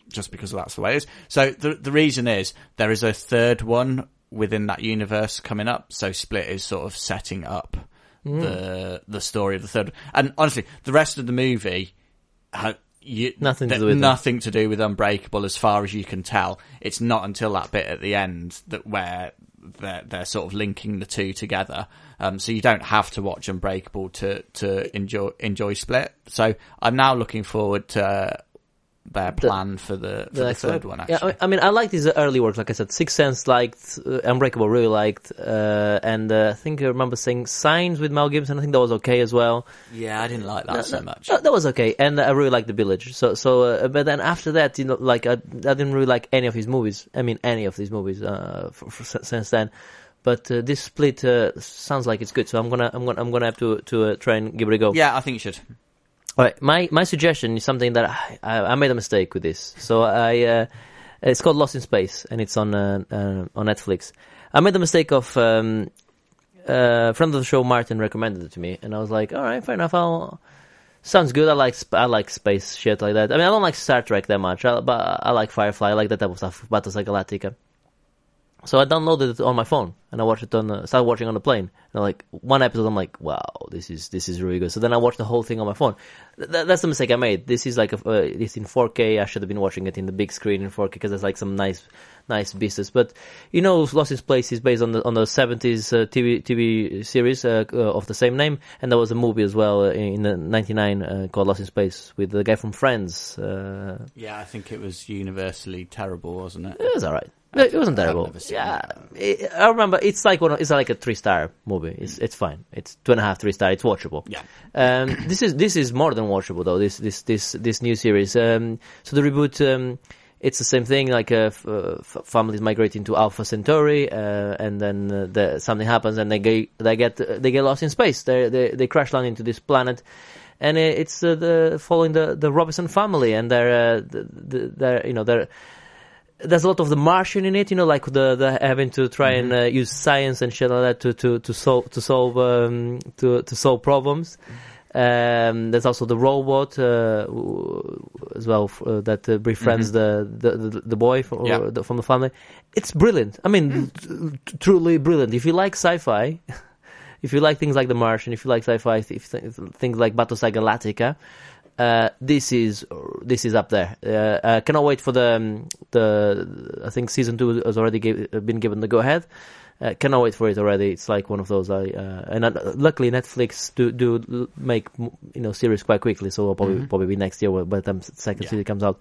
just because that's the way it is. So the the reason is there is a third one within that universe coming up. So Split is sort of setting up Hmm. the the story of the third. And honestly, the rest of the movie. Ha- you, Nothing to do with it. nothing to do with Unbreakable, as far as you can tell. It's not until that bit at the end that where they're they're sort of linking the two together. Um, so you don't have to watch Unbreakable to to enjoy enjoy Split. So I'm now looking forward to uh, their plan for the for the, next third one. Yeah, Actually, I I mean, I like these early works. Like I said, Sixth Sense liked, uh, Unbreakable really liked, uh, and uh, I think I remember seeing Signs with Mel Gibson. I think that was okay as well. yeah, I didn't like that so much. That, that was okay, and I really liked The Village. So, so, uh, but then after that, you know, like I, I didn't really like any of his movies. I mean, any of these movies uh, for, for, since then. But uh, this split uh, sounds like it's good, so I'm gonna, I'm gonna, I'm gonna have to to uh, try and give it a go. Yeah, I think you should. All right, my my suggestion is something that I, I, made a mistake with this. So I uh, it's called Lost in Space and it's on uh, uh, on Netflix. I made the mistake of um, uh, friend of the show Martin recommended it to me, and I was like, all right, fair enough. I'll sounds good. I like sp- I like space shit like that. I mean, I don't like Star Trek that much, I, but I like Firefly. I like that type of stuff. Battlestar Galactica. So I downloaded it on my phone and I watched it on. Uh, started watching on the plane. And like one episode, I'm like, wow, this is this is really good. So then I watched the whole thing on my phone. Th- that's the mistake I made. This is like a, uh, it's in 4K. I should have been watching it in the big screen in 4K because there's like some nice nice pieces. But you know, Lost in Space is based on the on the 70s uh, TV TV series uh, uh, of the same name, and there was a movie as well uh, in the 99 uh, called Lost in Space with the guy from Friends. Uh, Yeah, I think it was universally terrible, wasn't it? it was alright. It wasn't terrible. Yeah, it, I remember. It's like one. of- It's like a three star movie. It's it's fine. It's two and a half, three star. It's watchable. Yeah. Um, this is this is more than watchable though. This this this this new series. Um, so the reboot. Um, it's the same thing. Like uh, f- uh, families migrating to Alpha Centauri, uh, and then uh, the, something happens, and they get they get they get lost in space. They they they crash land into this planet. And uh, it's uh, the following the, the Robinson family, and they're uh, the, the, they're you know they're there's a lot of the Martian in it, you know, like the, the having to try and uh, use science and shit like that to to to solve to solve um, to to solve problems. Um, there's also the robot uh, as well uh, that uh, befriends the, the, the the boy from, Yeah. the, from the family. It's brilliant. I mean, t- truly brilliant. If you like sci-fi, if you like things like The Martian, if you like sci-fi, if th- things like Battlestar Galactica, uh, this is this is up there. Uh, uh, cannot wait for the um, the I think season two has already give, been given the go ahead. Uh, cannot wait for it already. It's like one of those. I uh, and uh, luckily Netflix do do make you know series quite quickly, so it'll probably Mhm. probably be next year when- by the time second Yeah. season comes out.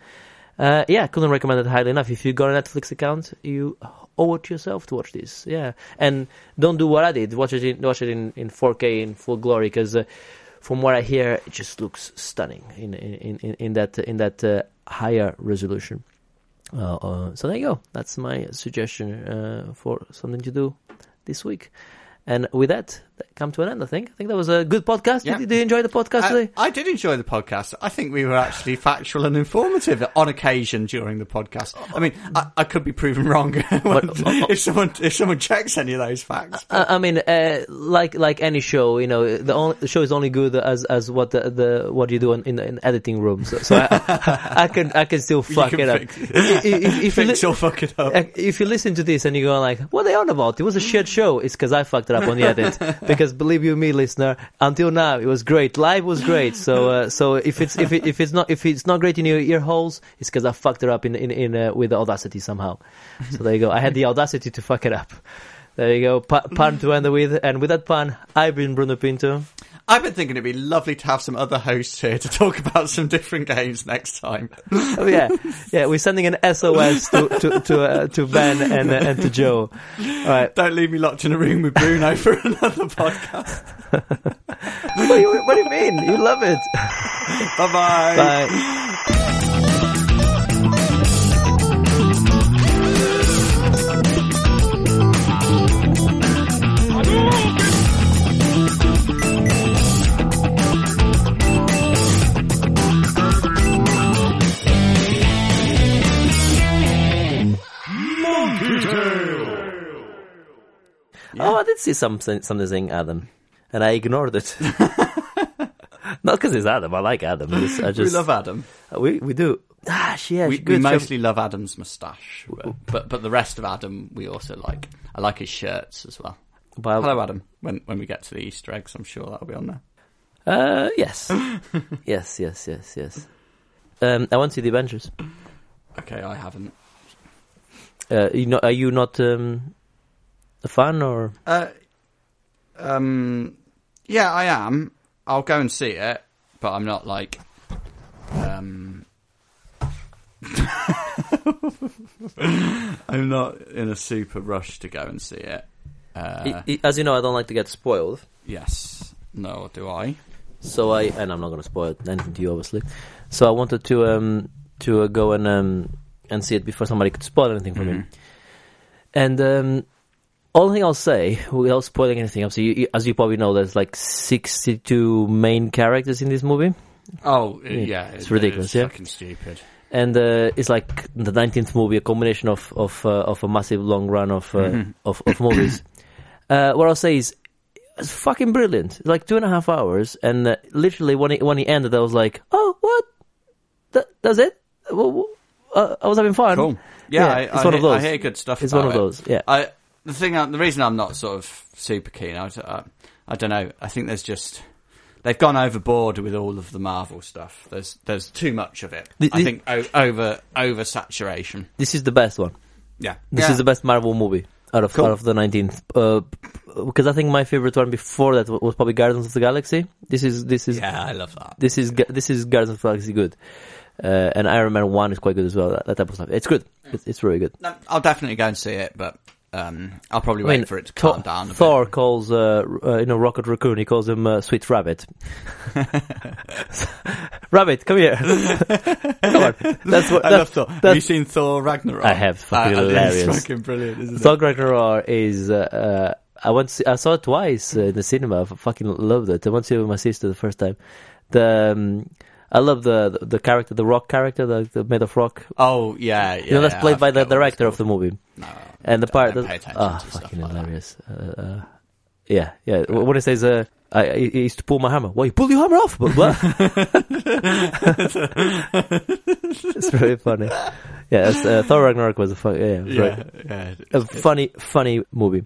Uh, yeah, couldn't recommend it highly enough. If you got a Netflix account, you owe it to yourself to watch this. Yeah, and don't do what I did. Watch it in watch it in, in 4K in full glory because uh, from what I hear, it just looks stunning in in in, in that in that uh, higher resolution. Uh, uh, so there you go. That's my suggestion uh, for something to do this week. And with that, that come to an end. I think. I think that was a good podcast. Yeah. Did, did you enjoy the podcast I, today? I did enjoy the podcast. I think we were actually factual and informative on occasion during the podcast. I mean, I, I could be proven wrong when- if someone if someone checks any of those facts. I, I mean, uh, like like any show, you know, the, only, the show is only good as as what the, the what you do in in, in editing room. So, so I, can I can still fuck can it up. fix- If, if, if you Fix li- or fuck it up. Uh, if you listen to this and you go like, "What are they on about? It was a shit show." It's because I fucked it up on the edit. because believe you me, listener, until now it was great. Live was great. So uh, so if it's if it, if it's not if it's not great in your ear holes, it's because I fucked it up in in, in uh, with Audacity somehow. So there you go. I had the audacity to fuck it up. There you go. Pa- pun to end with, and with that pun, I've been Bruno Pinto. I've been thinking it'd be lovely to have some other hosts here to talk about some different games next time. Oh yeah, yeah. We're sending an SOS to to to, uh, to Ben and uh, and to Joe. All right. Don't leave me locked in a room with Bruno for another podcast. What do you, what do you mean? You love it. Bye bye. Bye. Oh, I did see something something saying Adam, and I ignored it. Not because it's Adam. I like Adam. I we love Adam. we we do. Ah, yeah, we, we mostly love Adam's moustache, but, but but the rest of Adam we also like. I like his shirts as well. But- Hello, Adam. When when we get to the Easter eggs, I'm sure that'll be on there. Uh, yes, yes, yes, yes, yes. Um, I want to see the Avengers. Okay, I haven't. Uh, you know, are you not um, a fan or? Uh, um, yeah, I am. I'll go and see it, but I'm not like. Um, I'm not in a super rush to go and see it. Uh, as you know, I don't like to get spoiled. yes, No, do I. So I, and I'm not going to spoil anything to you, obviously. So I wanted to um to uh, go and um and see it before somebody could spoil anything for me. Mhm. And um, only thing I'll say, without spoiling anything, obviously, you, you- as you probably know, there's like 62 main characters in this movie, Oh, uh, Yeah, yeah, it's it- ridiculous, It's yeah? fucking stupid. and uh, it's like the 19th movie, a combination of of uh, of a massive long run of uh, Mhm. of, of movies. uh, what I'll say is. It's fucking brilliant. It's like two and a half hours, and uh, literally when it when he ended, I was like, "Oh, what? That, that's it? Well, well, uh, I was having fun." Cool. Yeah, Yeah, I, it's I one of hear, I those. hear good stuff. It's about one of it. those. Yeah. I the thing, the reason I'm not sort of super keen, I, I, I don't know. I think there's just they've gone overboard with all of the Marvel stuff. There's there's too much of it. The- I think o- over over saturation. This is the best one. Yeah, This yeah. is the best Marvel movie out of Cool. out of the 19th. Uh, because I think my favorite one before that was probably Guardians of the Galaxy. This is this is yeah, I love that. this is Gu- this is Guardians of the Galaxy good. Uh, and Iron Man one is quite good as well. That, that type of stuff. It's good. It's, it's really good. No, I'll definitely go and see it, but um, I'll probably I wait mean, for it to Thor, calm down. A Thor bit. calls uh, uh, you know Rocket Raccoon. He calls him uh, Sweet Rabbit. Rabbit, come here. come on. That's what. I That's, love Thor. Have you seen Thor Ragnarok? I have. Fucking Uh, and hilarious. It's fucking brilliant, isn't it? Thor Ragnarok is. Uh, uh, I went. See, I saw it twice uh, in the cinema. I fucking loved it. I went to see it with my sister the first time. The um, I love the, the character, the rock character, the, the made of rock. Oh yeah, yeah. you know, that's yeah, played by the forget what it's director of the movie. No, And the part don't that pay attention ah, stuff fucking like hilarious. Uh, uh, yeah, yeah. What it says, uh, I, I he used to pull my hammer. Why you pull your hammer off? But what? it's really funny. Yeah, uh, Thor Ragnarok was a fun, yeah, it was Yeah, yeah. a funny, funny movie.